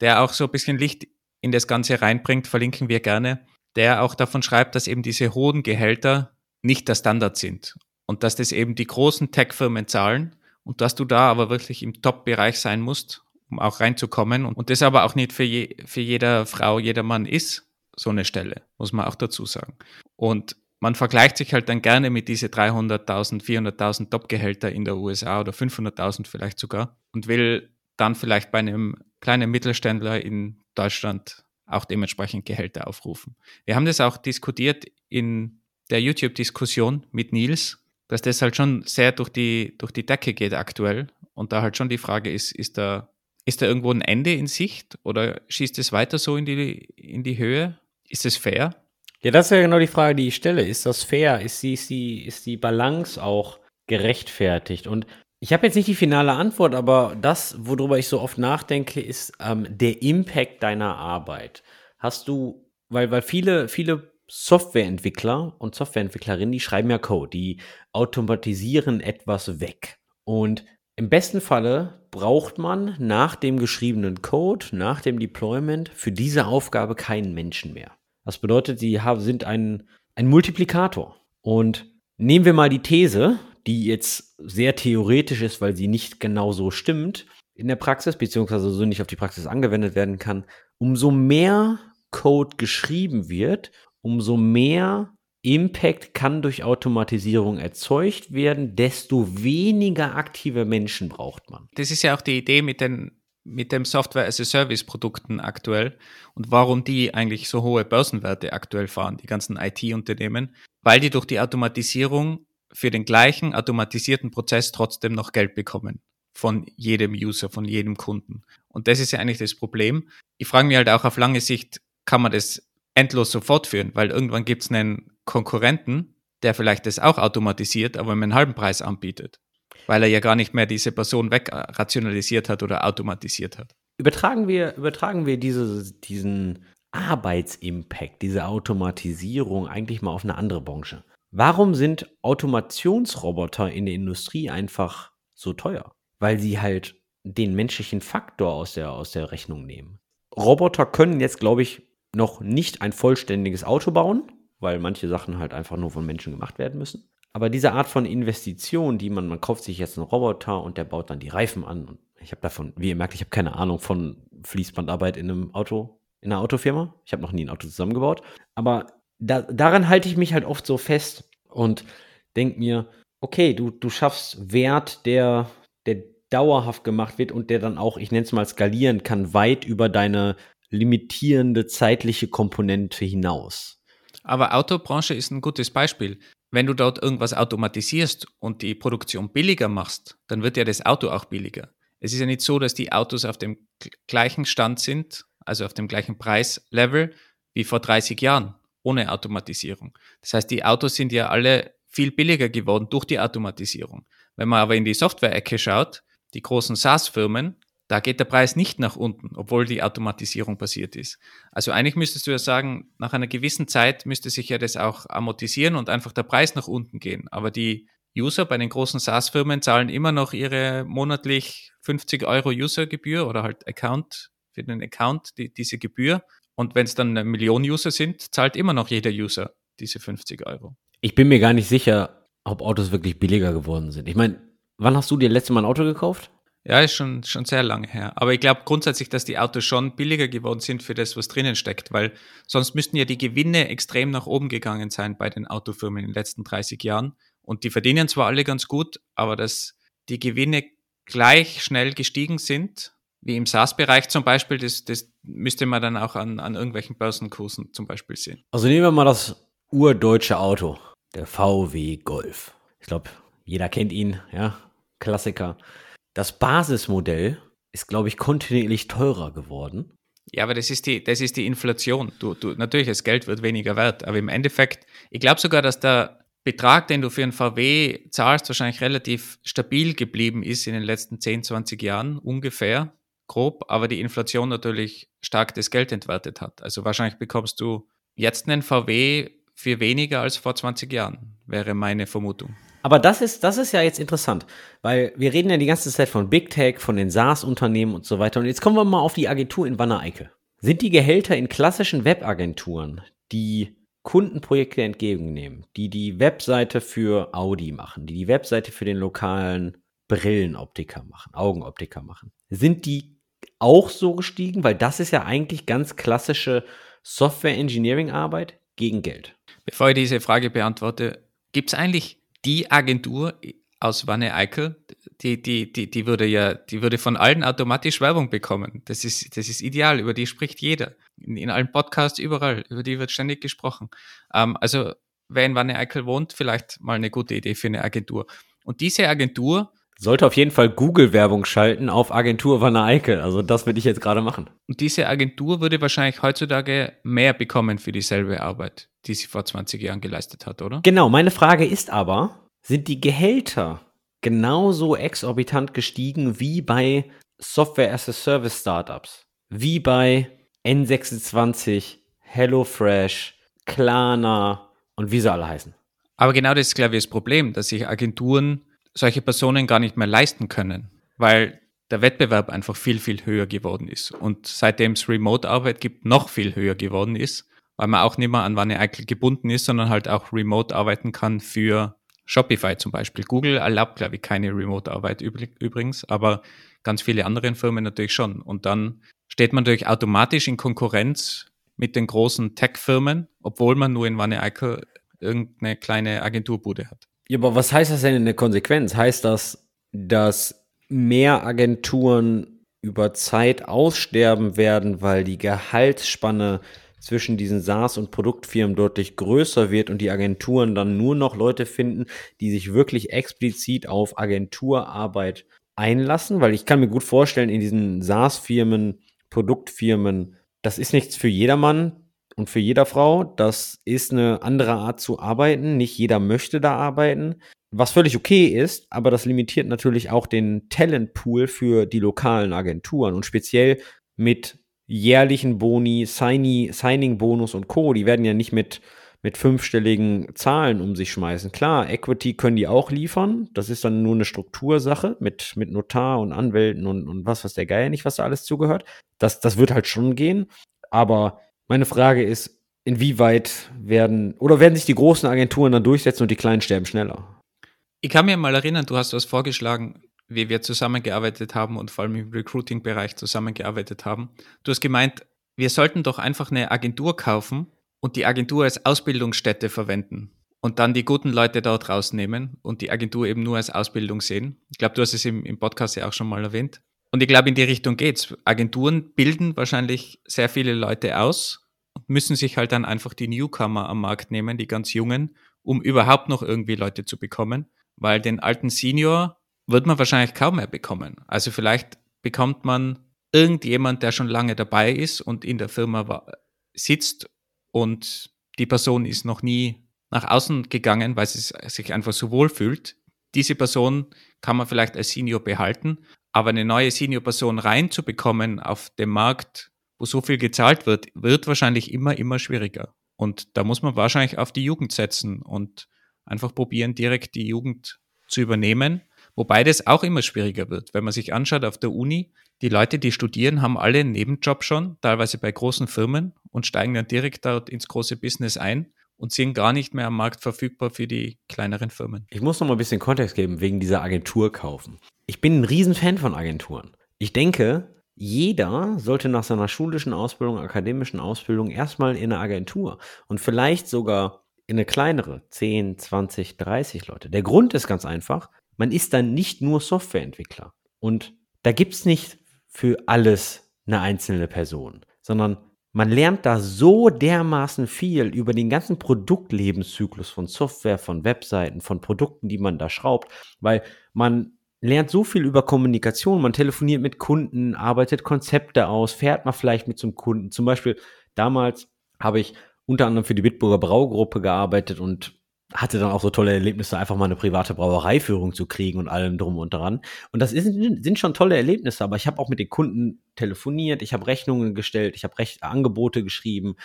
der auch so ein bisschen Licht in das Ganze reinbringt, verlinken wir gerne, der auch davon schreibt, dass eben diese hohen Gehälter nicht der Standard sind und dass das eben die großen Tech-Firmen zahlen und dass du da aber wirklich im Top-Bereich sein musst, um auch reinzukommen und das aber auch nicht für, je, für jeder Frau, jeder Mann ist, so eine Stelle, muss man auch dazu sagen. Und man vergleicht sich halt dann gerne mit diese 300.000, 400.000 Top-Gehälter in der USA oder 500.000 vielleicht sogar und will dann vielleicht bei einem kleinen Mittelständler in Deutschland auch dementsprechend Gehälter aufrufen. Wir haben das auch diskutiert in der YouTube-Diskussion mit Nils, dass das halt schon sehr durch die, durch die Decke geht aktuell und da halt schon die Frage ist, ist da, ist da irgendwo ein Ende in Sicht oder schießt es weiter so in die, in die Höhe? Ist es fair? Ja, das ist ja genau die Frage, die ich stelle. Ist das fair? Ist die, ist die, ist die Balance auch gerechtfertigt? Und ich habe jetzt nicht die finale Antwort, aber das, worüber ich so oft nachdenke, ist ähm, der Impact deiner Arbeit. Hast du, weil, weil viele, viele Softwareentwickler und Softwareentwicklerinnen, die schreiben ja Code, die automatisieren etwas weg. Und im besten Falle braucht man nach dem geschriebenen Code, nach dem Deployment für diese Aufgabe keinen Menschen mehr. Das bedeutet, sie sind ein, ein Multiplikator. Und nehmen wir mal die These, die jetzt sehr theoretisch ist, weil sie nicht genau so stimmt in der Praxis, beziehungsweise so nicht auf die Praxis angewendet werden kann. Umso mehr Code geschrieben wird, umso mehr Impact kann durch Automatisierung erzeugt werden, desto weniger aktive Menschen braucht man. Das ist ja auch die Idee mit den mit dem Software as a Service Produkten aktuell und warum die eigentlich so hohe Börsenwerte aktuell fahren, die ganzen IT-Unternehmen, weil die durch die Automatisierung für den gleichen automatisierten Prozess trotzdem noch Geld bekommen von jedem User, von jedem Kunden. Und das ist ja eigentlich das Problem. Ich frage mich halt auch auf lange Sicht, kann man das endlos so fortführen, weil irgendwann gibt es einen Konkurrenten, der vielleicht das auch automatisiert, aber mit einem halben Preis anbietet, weil er ja gar nicht mehr diese Person wegrationalisiert hat oder automatisiert hat. Übertragen wir, übertragen wir diese, diesen Arbetsimpact, diese Automatisierung eigentlich mal auf eine andere Branche. Warum sind Automationsroboter in der Industrie einfach so teuer? Weil sie halt den menschlichen Faktor aus der, aus der Rechnung nehmen. Roboter können jetzt, glaube ich, noch nicht ein vollständiges Auto bauen, weil manche Sachen halt einfach nur von Menschen gemacht werden müssen. Aber diese Art von Investition, die man, man kauft sich jetzt einen Roboter und der baut dann die Reifen an. Und ich habe davon, wie ihr merkt, ich habe keine Ahnung von Fließbandarbeit in einem Auto, in einer Autofirma. Ich habe noch nie ein Auto zusammengebaut. Aber da, daran halte ich mich halt oft so fest und denke mir, okay, du, du schaffst Wert, der, der dauerhaft gemacht wird und der dann auch, ich nenne es mal, skalieren kann, weit über deine limitierende zeitliche Komponente hinaus. Aber Autobranche ist ein gutes Beispiel. Wenn du dort irgendwas automatisierst und die Produktion billiger machst, dann wird ja das Auto auch billiger. Es ist ja nicht so, dass die Autos auf dem gleichen Stand sind, also auf dem gleichen Preislevel wie vor 30 Jahren, ohne Automatisierung. Das heißt, die Autos sind ja alle viel billiger geworden durch die Automatisierung. Wenn man aber in die Software-Ecke schaut, die großen SaaS-Firmen, da geht der Preis nicht nach unten, obwohl die Automatisierung passiert ist. Also eigentlich müsstest du ja sagen, nach einer gewissen Zeit müsste sich ja das auch amortisieren und einfach der Preis nach unten gehen. Aber die User bei den großen SaaS-Firmen zahlen immer noch ihre monatlich 50 Euro User-Gebühr oder halt Account für den Account, die, diese Gebühr. Und wenn es dann eine Million User sind, zahlt immer noch jeder User diese 50 Euro. Ich bin mir gar nicht sicher, ob Autos wirklich billiger geworden sind. Ich meine, wann hast du dir letzte Mal ein Auto gekauft? Ja, ist schon, schon sehr lange her. Aber ich glaube grundsätzlich, dass die Autos schon billiger geworden sind für das, was drinnen steckt, weil sonst müssten ja die Gewinne extrem nach oben gegangen sein bei den Autofirmen in den letzten 30 Jahren. Und die verdienen zwar alle ganz gut, aber dass die Gewinne gleich schnell gestiegen sind, wie im SaaS-Bereich zum Beispiel, das, das müsste man dann auch an, an irgendwelchen Börsenkursen zum Beispiel sehen. Also nehmen wir mal das urdeutsche Auto, der VW Golf. Ich glaube, jeder kennt ihn, ja, Klassiker das Basismodell ist, glaube ich, kontinuierlich teurer geworden. Ja, aber das ist die, das ist die Inflation. Du, du, natürlich, das Geld wird weniger wert, aber im Endeffekt, ich glaube sogar, dass der Betrag, den du für einen VW zahlst, wahrscheinlich relativ stabil geblieben ist in den letzten 10, 20 Jahren, ungefähr, grob, aber die Inflation natürlich stark das Geld entwertet hat. Also wahrscheinlich bekommst du jetzt einen VW für weniger als vor 20 Jahren, wäre meine Vermutung. Aber das ist, das ist ja jetzt interessant, weil wir reden ja die ganze Zeit von Big Tech, von den SaaS-Unternehmen und so weiter. Und jetzt kommen wir mal auf die Agentur in Wanne-Eickel. Sind die Gehälter in klassischen Webagenturen, die Kundenprojekte entgegennehmen, die die Webseite für Audi machen, die die Webseite für den lokalen Brillenoptiker machen, Augenoptiker machen, sind die auch so gestiegen? Weil das ist ja eigentlich ganz klassische Software-Engineering-Arbeit gegen Geld. Bevor ich diese Frage beantworte, gibt es eigentlich die Agentur aus Wanne Eickel, die, die, die, die würde ja, die würde von allen automatisch Werbung bekommen. Das ist, das ist ideal, über die spricht jeder. In, in allen Podcasts, überall, über die wird ständig gesprochen. Ähm, also, wer in Wanne Eickel wohnt, vielleicht mal eine gute Idee für eine Agentur. Und diese Agentur sollte auf jeden Fall Google-Werbung schalten auf Agentur Wanne Eickel. Also das würde ich jetzt gerade machen. Und diese Agentur würde wahrscheinlich heutzutage mehr bekommen für dieselbe Arbeit, die sie vor 20 Jahren geleistet hat, oder? Genau, meine Frage ist aber, sind die Gehälter genauso exorbitant gestiegen wie bei Software as a Service Startups? Wie bei N26, HelloFresh, Klarna und wie sie alle heißen? Aber genau das ist, glaube ich, das Problem, dass sich Agenturen solche Personen gar nicht mehr leisten können, weil der Wettbewerb einfach viel, viel höher geworden ist. Und seitdem es Remote-Arbeit gibt, noch viel höher geworden ist, weil man auch nicht mehr an Wanne Eickel gebunden ist, sondern halt auch remote arbeiten kann für Shopify zum Beispiel. Google erlaubt, glaube ich, keine Remote-Arbeit übrigens, aber ganz viele andere Firmen natürlich schon. Und dann steht man natürlich automatisch in Konkurrenz mit den großen Tech-Firmen, obwohl man nur in Wanne Eickel irgendeine kleine Agenturbude hat. Ja, aber was heißt das denn in der Konsequenz? Heißt das, dass mehr Agenturen über Zeit aussterben werden, weil die Gehaltsspanne zwischen diesen SaaS- und Produktfirmen deutlich größer wird und die Agenturen dann nur noch Leute finden, die sich wirklich explizit auf Agenturarbeit einlassen, weil ich kann mir gut vorstellen, in diesen SaaS-Firmen, Produktfirmen, das ist nichts für jedermann und für jeder Frau. Das ist eine andere Art zu arbeiten. Nicht jeder möchte da arbeiten, was völlig okay ist, aber das limitiert natürlich auch den Talentpool für die lokalen Agenturen und speziell mit jährlichen Boni, Signing-Bonus und Co. Die werden ja nicht mit, mit fünfstelligen Zahlen um sich schmeißen. Klar, Equity können die auch liefern. Das ist dann nur eine Struktursache mit, mit Notar und Anwälten und, und was, was der Geier nicht, was da alles zugehört. Das, das wird halt schon gehen. Aber meine Frage ist, inwieweit werden, oder werden sich die großen Agenturen dann durchsetzen und die kleinen sterben schneller? Ich kann mir mal erinnern, du hast was vorgeschlagen, wie wir zusammengearbeitet haben und vor allem im Recruiting-Bereich zusammengearbeitet haben. Du hast gemeint, wir sollten doch einfach eine Agentur kaufen und die Agentur als Ausbildungsstätte verwenden und dann die guten Leute dort rausnehmen und die Agentur eben nur als Ausbildung sehen. Ich glaube, du hast es im, im Podcast ja auch schon mal erwähnt. Und ich glaube, in die Richtung geht's. Agenturen bilden wahrscheinlich sehr viele Leute aus und müssen sich halt dann einfach die Newcomer am Markt nehmen, die ganz Jungen, um überhaupt noch irgendwie Leute zu bekommen. Weil den alten Senior wird man wahrscheinlich kaum mehr bekommen. Also vielleicht bekommt man irgendjemand, der schon lange dabei ist und in der Firma war, sitzt und die Person ist noch nie nach außen gegangen, weil sie sich einfach so wohl fühlt. Diese Person kann man vielleicht als Senior behalten, aber eine neue Senior-Person reinzubekommen auf dem Markt, wo so viel gezahlt wird, wird wahrscheinlich immer, immer schwieriger. Und da muss man wahrscheinlich auf die Jugend setzen und einfach probieren, direkt die Jugend zu übernehmen Wobei das auch immer schwieriger wird. Wenn man sich anschaut auf der Uni, die Leute, die studieren, haben alle einen Nebenjob schon, teilweise bei großen Firmen und steigen dann direkt dort ins große Business ein und sind gar nicht mehr am Markt verfügbar für die kleineren Firmen. Ich muss noch mal ein bisschen Kontext geben wegen dieser Agentur kaufen. Ich bin ein Riesenfan von Agenturen. Ich denke, jeder sollte nach seiner schulischen Ausbildung, akademischen Ausbildung erstmal in eine Agentur und vielleicht sogar in eine kleinere, 10, 20, 30 Leute. Der Grund ist ganz einfach, man ist dann nicht nur Softwareentwickler. Und da gibt es nicht für alles eine einzelne Person, sondern man lernt da so dermaßen viel über den ganzen Produktlebenszyklus von Software, von Webseiten, von Produkten, die man da schraubt, weil man lernt so viel über Kommunikation, man telefoniert mit Kunden, arbeitet Konzepte aus, fährt mal vielleicht mit zum Kunden. Zum Beispiel damals habe ich unter anderem für die Bitburger Braugruppe gearbeitet und hatte dann auch so tolle Erlebnisse, einfach mal eine private Brauereiführung zu kriegen und allem drum und dran. Und das ist, sind schon tolle Erlebnisse, aber ich habe auch mit den Kunden telefoniert, ich habe Rechnungen gestellt, ich habe Angebote geschrieben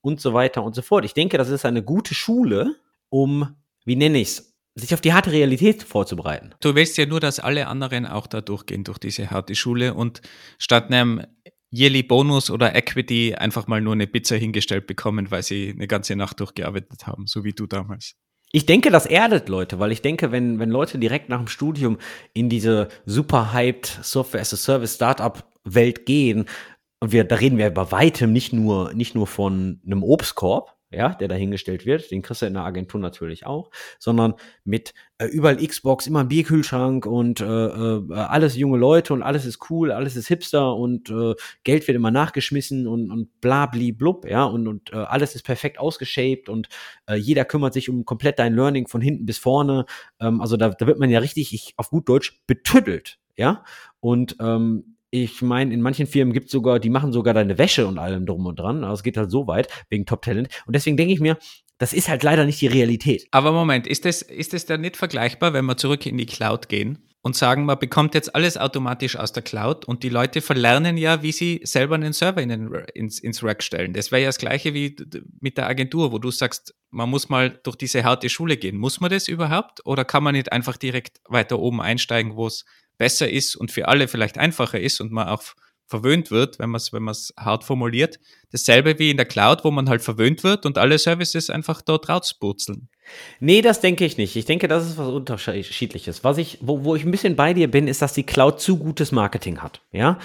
und so weiter und so fort. Ich denke, das ist eine gute Schule, um, wie nenne ich es, sich auf die harte Realität vorzubereiten. Du willst ja nur, dass alle anderen auch da durchgehen durch diese harte Schule und statt einem Yearly Bonus oder Equity einfach mal nur eine Pizza hingestellt bekommen, weil sie eine ganze Nacht durchgearbeitet haben, so wie du damals. Ich denke, das erdet Leute, weil ich denke, wenn, wenn Leute direkt nach dem Studium in diese super hyped Software as a Service Startup Welt gehen, und wir, da reden wir bei weitem nicht nur, nicht nur von einem Obstkorb, ja, der dahingestellt wird, den kriegst du in der Agentur natürlich auch, sondern mit äh, überall Xbox, immer Bierkühlschrank und äh, äh, alles junge Leute und alles ist cool, alles ist hipster und äh, Geld wird immer nachgeschmissen und, und bla bli blub, ja, und, und äh, alles ist perfekt ausgeshaped und äh, jeder kümmert sich um komplett dein Learning von hinten bis vorne. Ähm, also da, da wird man ja richtig, ich, auf gut Deutsch, betüttelt, ja. Und ähm, ich meine, in manchen Firmen gibt es sogar, die machen sogar deine Wäsche und allem drum und dran. Also es geht halt so weit wegen Top Talent. Und deswegen denke ich mir, das ist halt leider nicht die Realität. Aber Moment, ist das, ist das dann nicht vergleichbar, wenn wir zurück in die Cloud gehen? und sagen, man bekommt jetzt alles automatisch aus der Cloud und die Leute verlernen ja, wie sie selber einen Server in den, ins, ins Rack stellen. Das wäre ja das gleiche wie mit der Agentur, wo du sagst, man muss mal durch diese harte Schule gehen. Muss man das überhaupt oder kann man nicht einfach direkt weiter oben einsteigen, wo es besser ist und für alle vielleicht einfacher ist und man auch verwöhnt wird, wenn man es wenn hart formuliert. Dasselbe wie in der Cloud, wo man halt verwöhnt wird und alle Services einfach dort rauspurzeln. Nee, das denke ich nicht. Ich denke, das ist was Unterschiedliches. Was ich, wo, wo ich ein bisschen bei dir bin, ist, dass die Cloud zu gutes Marketing hat. Ja,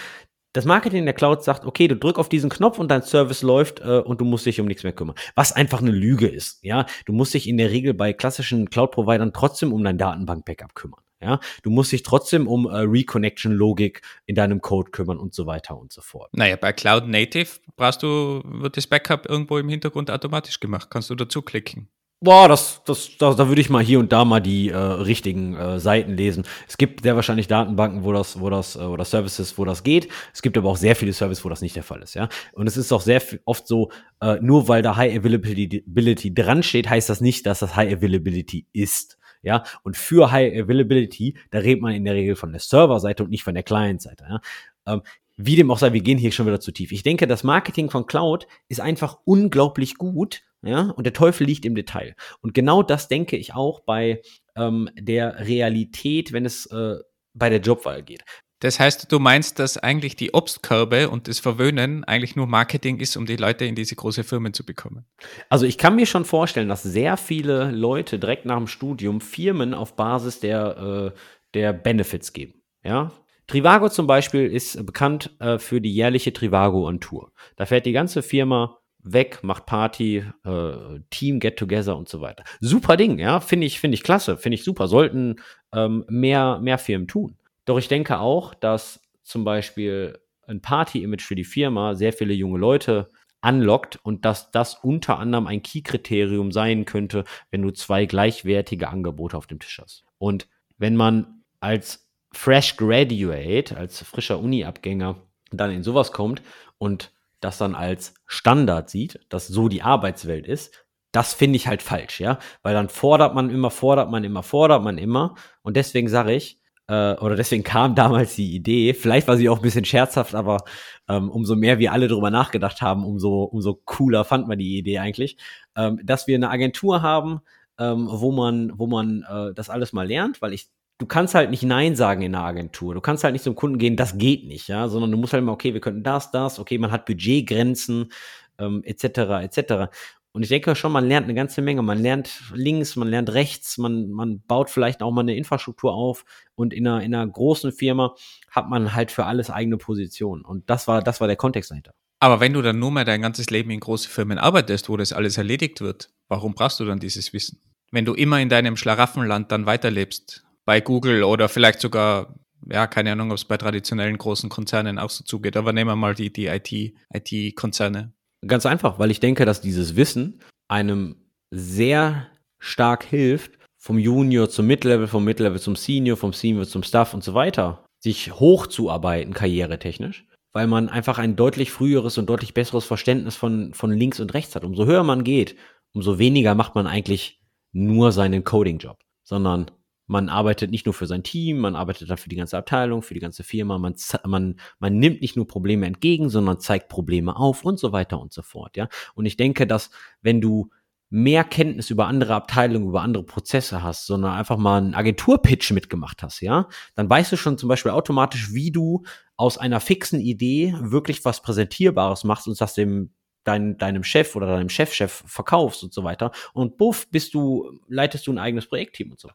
das Marketing in der Cloud sagt, okay, du drück auf diesen Knopf und dein Service läuft äh, und du musst dich um nichts mehr kümmern. Was einfach eine Lüge ist. Ja, du musst dich in der Regel bei klassischen Cloud-Providern trotzdem um dein Datenbank-Backup kümmern. Ja, du musst dich trotzdem um äh, Reconnection-Logik in deinem Code kümmern und so weiter und so fort. Naja, bei Cloud Native brauchst du, wird das Backup irgendwo im Hintergrund automatisch gemacht. Kannst du dazu klicken. Boah, das, das, das, da würde ich mal hier und da mal die äh, richtigen äh, Seiten lesen. Es gibt sehr wahrscheinlich Datenbanken, wo das, wo das, äh, oder Services, wo das geht. Es gibt aber auch sehr viele Services, wo das nicht der Fall ist, ja. Und es ist auch sehr oft so, äh, nur weil da High Availability dran steht, heißt das nicht, dass das High Availability ist. Ja, und für High Availability, da redet man in der Regel von der Serverseite und nicht von der Client-Seite. Ja? Ähm, wie dem auch sei, wir gehen hier schon wieder zu tief. Ich denke, das Marketing von Cloud ist einfach unglaublich gut, ja, und der Teufel liegt im Detail. Und genau das denke ich auch bei ähm, der Realität, wenn es äh, bei der Jobwahl geht. Das heißt, du meinst, dass eigentlich die Obstkörbe und das Verwöhnen eigentlich nur Marketing ist, um die Leute in diese große Firmen zu bekommen? Also ich kann mir schon vorstellen, dass sehr viele Leute direkt nach dem Studium Firmen auf Basis der, äh, der Benefits geben. Ja, Trivago zum Beispiel ist bekannt äh, für die jährliche Trivago on Tour. Da fährt die ganze Firma weg, macht Party, äh, Team Get Together und so weiter. Super Ding, ja, finde ich, finde ich klasse, finde ich super. Sollten ähm, mehr, mehr Firmen tun. Doch ich denke auch, dass zum Beispiel ein Party-Image für die Firma sehr viele junge Leute anlockt und dass das unter anderem ein Key-Kriterium sein könnte, wenn du zwei gleichwertige Angebote auf dem Tisch hast. Und wenn man als Fresh Graduate, als frischer Uni-Abgänger dann in sowas kommt und das dann als Standard sieht, dass so die Arbeitswelt ist, das finde ich halt falsch, ja, weil dann fordert man immer, fordert man immer, fordert man immer und deswegen sage ich, äh, oder deswegen kam damals die Idee, vielleicht war sie auch ein bisschen scherzhaft, aber ähm, umso mehr wir alle drüber nachgedacht haben, umso, umso cooler fand man die Idee eigentlich, ähm, dass wir eine Agentur haben, ähm, wo man, wo man äh, das alles mal lernt, weil ich du kannst halt nicht Nein sagen in einer Agentur. Du kannst halt nicht zum Kunden gehen, das geht nicht, ja, sondern du musst halt immer, okay, wir könnten das, das, okay, man hat Budgetgrenzen, ähm, etc., etc. Und ich denke schon, man lernt eine ganze Menge. Man lernt links, man lernt rechts, man, man baut vielleicht auch mal eine Infrastruktur auf und in einer, in einer großen Firma hat man halt für alles eigene Positionen. Und das war, das war der Kontext dahinter. Aber wenn du dann nur mehr dein ganzes Leben in große Firmen arbeitest, wo das alles erledigt wird, warum brauchst du dann dieses Wissen? Wenn du immer in deinem Schlaraffenland dann weiterlebst, bei Google oder vielleicht sogar, ja, keine Ahnung, ob es bei traditionellen großen Konzernen auch so zugeht, aber nehmen wir mal die, die IT-Konzerne. Ganz einfach, weil ich denke, dass dieses Wissen einem sehr stark hilft, vom Junior zum Mid-Level, vom Mid-Level zum Senior, vom Senior zum Staff und so weiter, sich hochzuarbeiten, karrieretechnisch, weil man einfach ein deutlich früheres und deutlich besseres Verständnis von, von links und rechts hat. Umso höher man geht, umso weniger macht man eigentlich nur seinen Coding-Job, sondern man arbeitet nicht nur für sein Team, man arbeitet dann für die ganze Abteilung, für die ganze Firma, man, man, man nimmt nicht nur Probleme entgegen, sondern zeigt Probleme auf und so weiter und so fort, ja. Und ich denke, dass wenn du mehr Kenntnis über andere Abteilungen, über andere Prozesse hast, sondern einfach mal einen Agenturpitch mitgemacht hast, ja, dann weißt du schon zum Beispiel automatisch, wie du aus einer fixen Idee wirklich was Präsentierbares machst und das dem dein, deinem Chef oder deinem Chefchef verkaufst und so weiter. Und buff, bist du, leitest du ein eigenes Projektteam und so.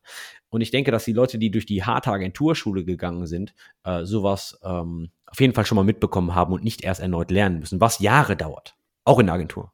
Und ich denke, dass die Leute, die durch die harte Agenturschule gegangen sind, äh, sowas ähm, auf jeden Fall schon mal mitbekommen haben und nicht erst erneut lernen müssen, was Jahre dauert. Auch in der Agentur.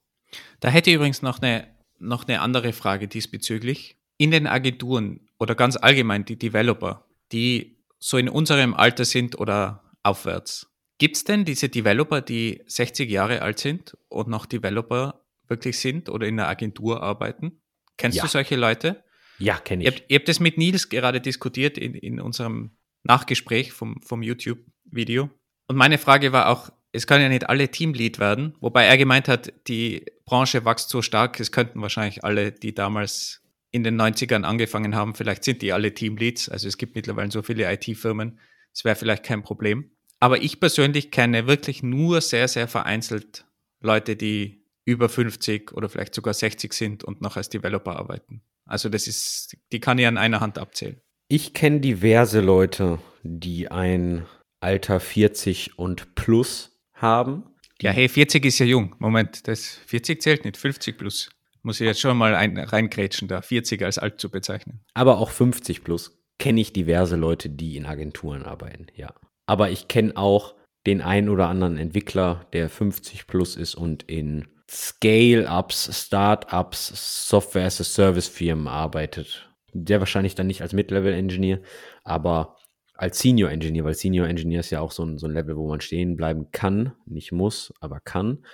Da hätte ich übrigens noch eine, noch eine andere Frage diesbezüglich. In den Agenturen oder ganz allgemein die Developer, die so in unserem Alter sind oder aufwärts, Gibt es denn diese Developer, die 60 Jahre alt sind und noch Developer wirklich sind oder in der Agentur arbeiten? Kennst ja. du solche Leute? Ja, kenne ich. Ihr ihr habt das mit Nils gerade diskutiert in, in unserem Nachgespräch vom, vom YouTube-Video. Und meine Frage war auch, es kann ja nicht alle Teamlead werden, wobei er gemeint hat, die Branche wächst so stark, es könnten wahrscheinlich alle, die damals in den 90ern angefangen haben, vielleicht sind die alle Teamleads. Also es gibt mittlerweile so viele IT-Firmen. Es wäre vielleicht kein Problem. Aber ich persönlich kenne wirklich nur sehr, sehr vereinzelt Leute, die über 50 oder vielleicht sogar 60 sind und noch als Developer arbeiten. Also das ist, die kann ich an einer Hand abzählen. Ich kenne diverse Leute, die ein Alter 40 und plus haben. Ja, hey, 40 ist ja jung. Moment, das 40 zählt nicht, 50 plus. Muss ich jetzt schon mal ein, reingrätschen, da 40 als alt zu bezeichnen. Aber auch 50 plus kenne ich diverse Leute, die in Agenturen arbeiten, ja. Aber ich kenne auch den einen oder anderen Entwickler, der 50 plus ist und in Scale-Ups, Start-Ups, Software-as-a-Service-Firmen arbeitet. Der wahrscheinlich dann nicht als Mid-Level-Engineer, aber als Senior Engineer, weil Senior Engineer ist ja auch so ein, so ein Level, wo man stehen bleiben kann, nicht muss, aber kann.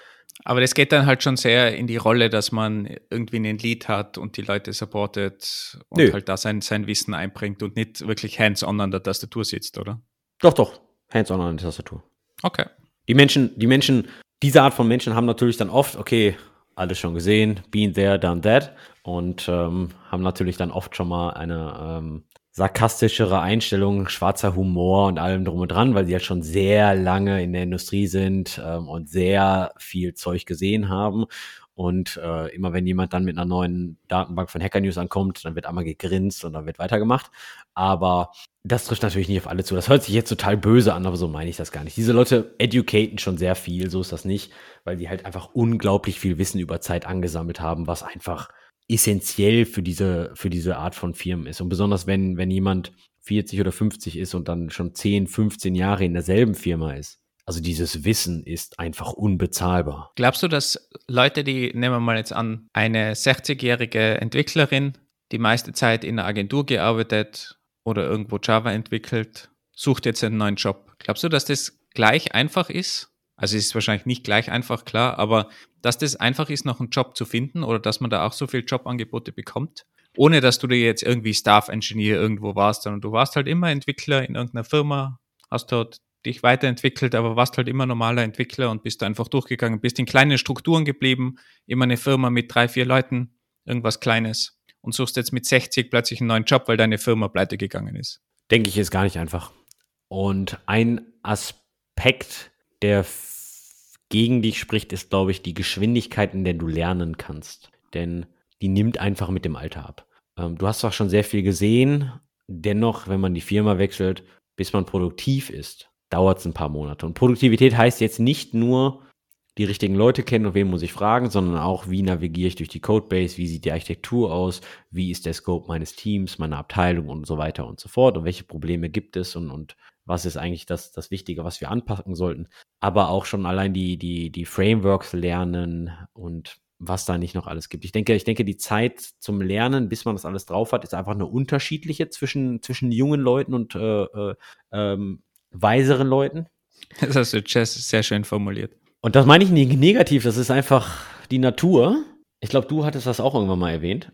Aber das geht dann halt schon sehr in die Rolle, dass man irgendwie einen Lead hat und die Leute supportet und Nö. halt da sein, sein Wissen einbringt und nicht wirklich hands-on an der Tastatur sitzt, oder? Doch, doch. Hands-on an der Tastatur. Okay. Die Menschen, die Menschen, diese Art von Menschen haben natürlich dann oft, okay, alles schon gesehen, been there, done that und ähm, haben natürlich dann oft schon mal eine ähm, sarkastischere Einstellung, schwarzer Humor und allem drum und dran, weil sie ja schon sehr lange in der Industrie sind ähm, und sehr viel Zeug gesehen haben. Und äh, immer wenn jemand dann mit einer neuen Datenbank von Hacker News ankommt, dann wird einmal gegrinst und dann wird weitergemacht. Aber das trifft natürlich nicht auf alle zu. Das hört sich jetzt total böse an, aber so meine ich das gar nicht. Diese Leute educaten schon sehr viel, so ist das nicht, weil die halt einfach unglaublich viel Wissen über Zeit angesammelt haben, was einfach essentiell für diese, für diese Art von Firmen ist. Und besonders wenn, wenn jemand 40 oder 50 ist und dann schon 10, 15 Jahre in derselben Firma ist. Also dieses Wissen ist einfach unbezahlbar. Glaubst du, dass Leute, die, nehmen wir mal jetzt an, eine 60-jährige Entwicklerin, die meiste Zeit in einer Agentur gearbeitet oder irgendwo Java entwickelt, sucht jetzt einen neuen Job. Glaubst du, dass das gleich einfach ist? Also es ist wahrscheinlich nicht gleich einfach, klar, aber dass das einfach ist, noch einen Job zu finden oder dass man da auch so viele Jobangebote bekommt, ohne dass du dir jetzt irgendwie Staff-Engineer irgendwo warst, sondern du warst halt immer Entwickler in irgendeiner Firma, hast dort dich weiterentwickelt, aber warst halt immer normaler Entwickler und bist einfach durchgegangen, bist in kleinen Strukturen geblieben, immer eine Firma mit drei, vier Leuten, irgendwas Kleines und suchst jetzt mit 60 plötzlich einen neuen Job, weil deine Firma pleite gegangen ist. Denke ich, ist gar nicht einfach. Und ein Aspekt, der gegen dich spricht, ist, glaube ich, die Geschwindigkeit, in der du lernen kannst. Denn die nimmt einfach mit dem Alter ab. Ähm, du hast zwar schon sehr viel gesehen, dennoch, wenn man die Firma wechselt, bis man produktiv ist, dauert es ein paar Monate. Und Produktivität heißt jetzt nicht nur, die richtigen Leute kennen und wen muss ich fragen, sondern auch, wie navigiere ich durch die Codebase, wie sieht die Architektur aus, wie ist der Scope meines Teams, meiner Abteilung und so weiter und so fort und welche Probleme gibt es und, und was ist eigentlich das, das Wichtige, was wir anpacken sollten. Aber auch schon allein die, die, die Frameworks lernen und was da nicht noch alles gibt. Ich denke, ich denke, die Zeit zum Lernen, bis man das alles drauf hat, ist einfach eine unterschiedliche zwischen, zwischen jungen Leuten und äh, äh, ähm, weiseren Leuten. Das hast du Jess sehr schön formuliert. Und das meine ich nicht negativ, das ist einfach die Natur. Ich glaube, du hattest das auch irgendwann mal erwähnt.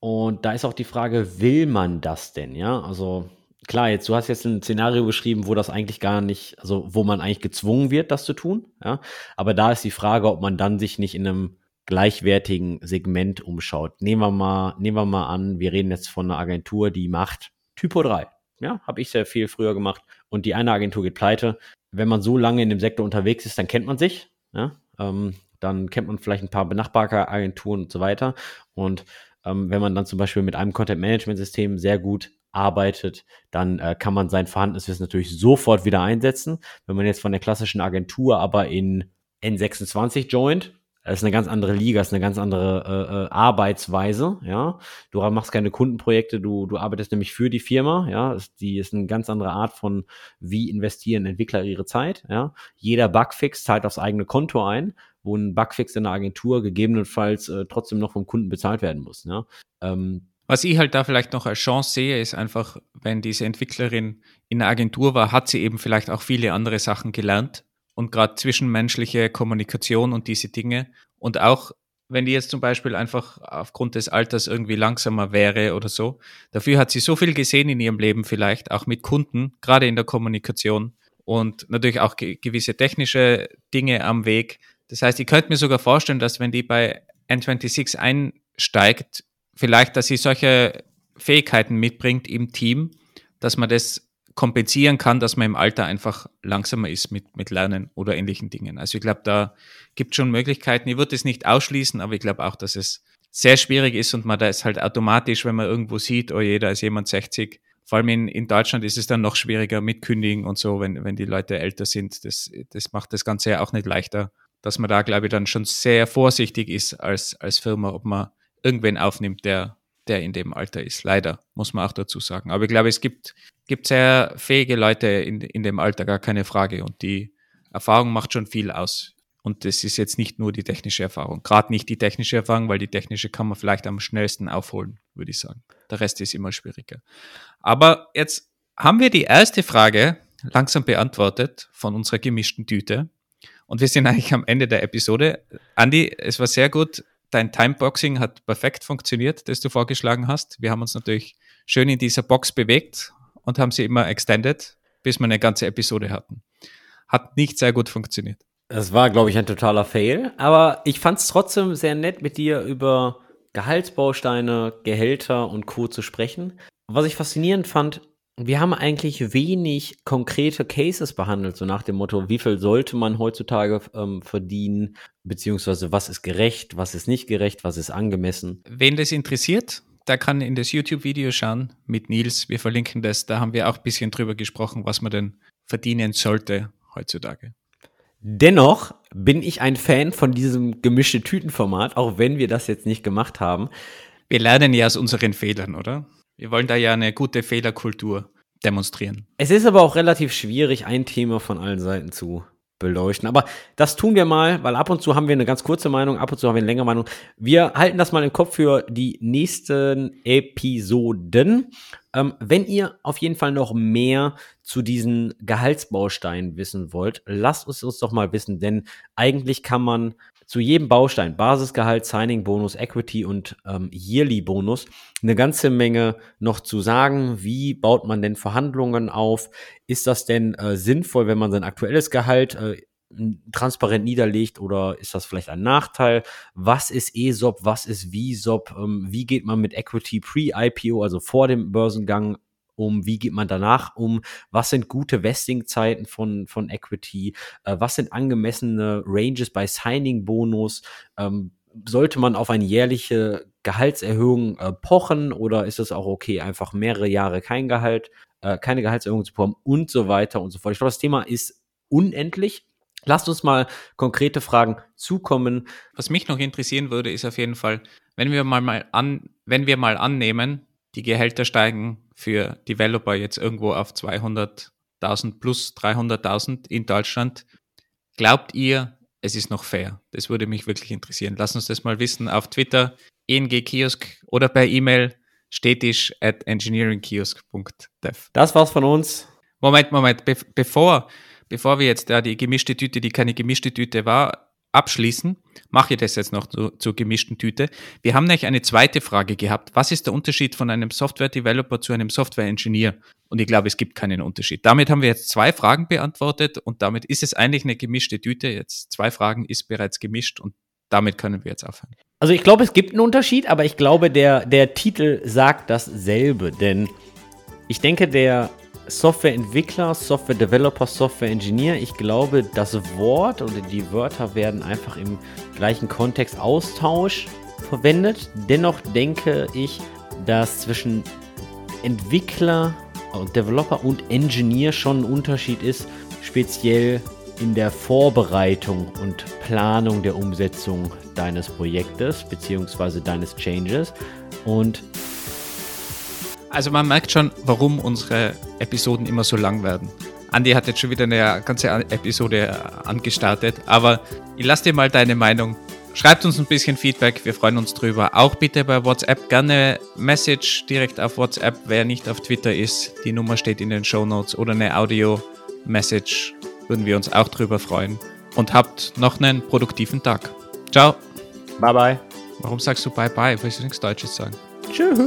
Und da ist auch die Frage, will man das denn? Ja, also klar, jetzt, du hast jetzt ein Szenario beschrieben, wo das eigentlich gar nicht, also wo man eigentlich gezwungen wird, das zu tun. Ja, aber da ist die Frage, ob man dann sich nicht in einem gleichwertigen Segment umschaut. Nehmen wir mal, nehmen wir mal an, wir reden jetzt von einer Agentur, die macht Typo 3. Ja, habe ich sehr viel früher gemacht. Und die eine Agentur geht pleite. Wenn man so lange in dem Sektor unterwegs ist, dann kennt man sich. Ja, ähm, dann kennt man vielleicht ein paar benachbarte Agenturen und so weiter. Und ähm, wenn man dann zum Beispiel mit einem Content-Management-System sehr gut arbeitet, dann äh, kann man sein vorhandenes Wissen natürlich sofort wieder einsetzen. Wenn man jetzt von der klassischen Agentur aber in N26 joint, das ist eine ganz andere Liga, ist eine ganz andere äh, äh, Arbeitsweise, ja. Du machst keine Kundenprojekte, du, du arbeitest nämlich für die Firma, ja. Die ist eine ganz andere Art von, wie investieren Entwickler ihre Zeit, ja. Jeder Bugfix zahlt aufs eigene Konto ein, wo ein Bugfix in der Agentur gegebenenfalls äh, trotzdem noch vom Kunden bezahlt werden muss, ja. Ähm, was ich halt da vielleicht noch als Chance sehe, ist einfach, wenn diese Entwicklerin in der Agentur war, hat sie eben vielleicht auch viele andere Sachen gelernt und gerade zwischenmenschliche Kommunikation und diese Dinge. Und auch wenn die jetzt zum Beispiel einfach aufgrund des Alters irgendwie langsamer wäre oder so, dafür hat sie so viel gesehen in ihrem Leben vielleicht, auch mit Kunden, gerade in der Kommunikation und natürlich auch ge gewisse technische Dinge am Weg. Das heißt, ich könnte mir sogar vorstellen, dass wenn die bei N26 einsteigt, vielleicht, dass sie solche Fähigkeiten mitbringt im Team, dass man das kompensieren kann, dass man im Alter einfach langsamer ist mit, mit Lernen oder ähnlichen Dingen. Also ich glaube, da gibt es schon Möglichkeiten. Ich würde es nicht ausschließen, aber ich glaube auch, dass es sehr schwierig ist und man da ist halt automatisch, wenn man irgendwo sieht, oh je, da ist jemand 60. Vor allem in, in Deutschland ist es dann noch schwieriger mit Kündigen und so, wenn, wenn die Leute älter sind. Das, das macht das Ganze ja auch nicht leichter, dass man da, glaube ich, dann schon sehr vorsichtig ist als, als Firma, ob man irgendwen aufnimmt, der der in dem Alter ist. Leider, muss man auch dazu sagen. Aber ich glaube, es gibt, gibt sehr fähige Leute in, in dem Alter, gar keine Frage. Und die Erfahrung macht schon viel aus. Und das ist jetzt nicht nur die technische Erfahrung. Gerade nicht die technische Erfahrung, weil die technische kann man vielleicht am schnellsten aufholen, würde ich sagen. Der Rest ist immer schwieriger. Aber jetzt haben wir die erste Frage langsam beantwortet von unserer gemischten Tüte. Und wir sind eigentlich am Ende der Episode. Andi, es war sehr gut dein Timeboxing hat perfekt funktioniert, das du vorgeschlagen hast. Wir haben uns natürlich schön in dieser Box bewegt und haben sie immer extended, bis wir eine ganze Episode hatten. Hat nicht sehr gut funktioniert. Das war, glaube ich, ein totaler Fail. Aber ich fand es trotzdem sehr nett, mit dir über Gehaltsbausteine, Gehälter und Co. zu sprechen. Was ich faszinierend fand, wir haben eigentlich wenig konkrete Cases behandelt, so nach dem Motto, wie viel sollte man heutzutage ähm, verdienen, beziehungsweise was ist gerecht, was ist nicht gerecht, was ist angemessen. Wen das interessiert, der kann in das YouTube-Video schauen mit Nils. Wir verlinken das. Da haben wir auch ein bisschen drüber gesprochen, was man denn verdienen sollte heutzutage. Dennoch bin ich ein Fan von diesem gemischte Tütenformat, auch wenn wir das jetzt nicht gemacht haben. Wir lernen ja aus unseren Fehlern, oder? Wir wollen da ja eine gute Fehlerkultur demonstrieren. Es ist aber auch relativ schwierig, ein Thema von allen Seiten zu beleuchten. Aber das tun wir mal, weil ab und zu haben wir eine ganz kurze Meinung, ab und zu haben wir eine längere Meinung. Wir halten das mal im Kopf für die nächsten Episoden. Ähm, wenn ihr auf jeden Fall noch mehr zu diesen Gehaltsbausteinen wissen wollt, lasst es uns doch mal wissen, denn eigentlich kann man zu jedem Baustein, Basisgehalt, Signing-Bonus, Equity und ähm, Yearly-Bonus, eine ganze Menge noch zu sagen. Wie baut man denn Verhandlungen auf? Ist das denn äh, sinnvoll, wenn man sein aktuelles Gehalt äh, transparent niederlegt oder ist das vielleicht ein Nachteil? Was ist ESOP? Was ist VSOP? Ähm, wie geht man mit Equity pre-IPO, also vor dem Börsengang um, wie geht man danach um, was sind gute Vesting-Zeiten von, von Equity, äh, was sind angemessene Ranges bei Signing-Bonus, ähm, sollte man auf eine jährliche Gehaltserhöhung äh, pochen oder ist es auch okay, einfach mehrere Jahre kein Gehalt, äh, keine Gehaltserhöhung zu bekommen und so weiter und so fort. Ich glaube, das Thema ist unendlich. Lasst uns mal konkrete Fragen zukommen. Was mich noch interessieren würde, ist auf jeden Fall, wenn wir mal, mal an, wenn wir mal annehmen, die Gehälter steigen für Developer jetzt irgendwo auf 200.000 plus 300.000 in Deutschland. Glaubt ihr, es ist noch fair? Das würde mich wirklich interessieren. Lass uns das mal wissen auf Twitter, engkiosk oder per E-Mail stetisch at engineeringkiosk.dev. Das war's von uns. Moment, Moment, Be bevor, bevor wir jetzt ja, die gemischte Tüte, die keine gemischte Tüte war, abschließen, mache ich das jetzt noch zu, zur gemischten Tüte. Wir haben nämlich eine zweite Frage gehabt. Was ist der Unterschied von einem Software-Developer zu einem Software-Engineer? Und ich glaube, es gibt keinen Unterschied. Damit haben wir jetzt zwei Fragen beantwortet und damit ist es eigentlich eine gemischte Tüte. Jetzt zwei Fragen ist bereits gemischt und damit können wir jetzt aufhören. Also ich glaube, es gibt einen Unterschied, aber ich glaube, der, der Titel sagt dasselbe, denn ich denke, der Softwareentwickler, Software Developer, Software Engineer. Ich glaube, das Wort oder die Wörter werden einfach im gleichen Kontext Austausch verwendet. Dennoch denke ich, dass zwischen Entwickler, Developer und Engineer schon ein Unterschied ist, speziell in der Vorbereitung und Planung der Umsetzung deines Projektes bzw. deines Changes. Und also man merkt schon, warum unsere Episoden immer so lang werden. Andi hat jetzt schon wieder eine ganze Episode angestartet, aber ich lasse dir mal deine Meinung. Schreibt uns ein bisschen Feedback, wir freuen uns drüber. Auch bitte bei WhatsApp gerne Message direkt auf WhatsApp, wer nicht auf Twitter ist. Die Nummer steht in den Show Notes oder eine Audio-Message. Würden wir uns auch drüber freuen. Und habt noch einen produktiven Tag. Ciao. Bye bye. Warum sagst du bye bye? Willst du nichts Deutsches sagen? Tschüss.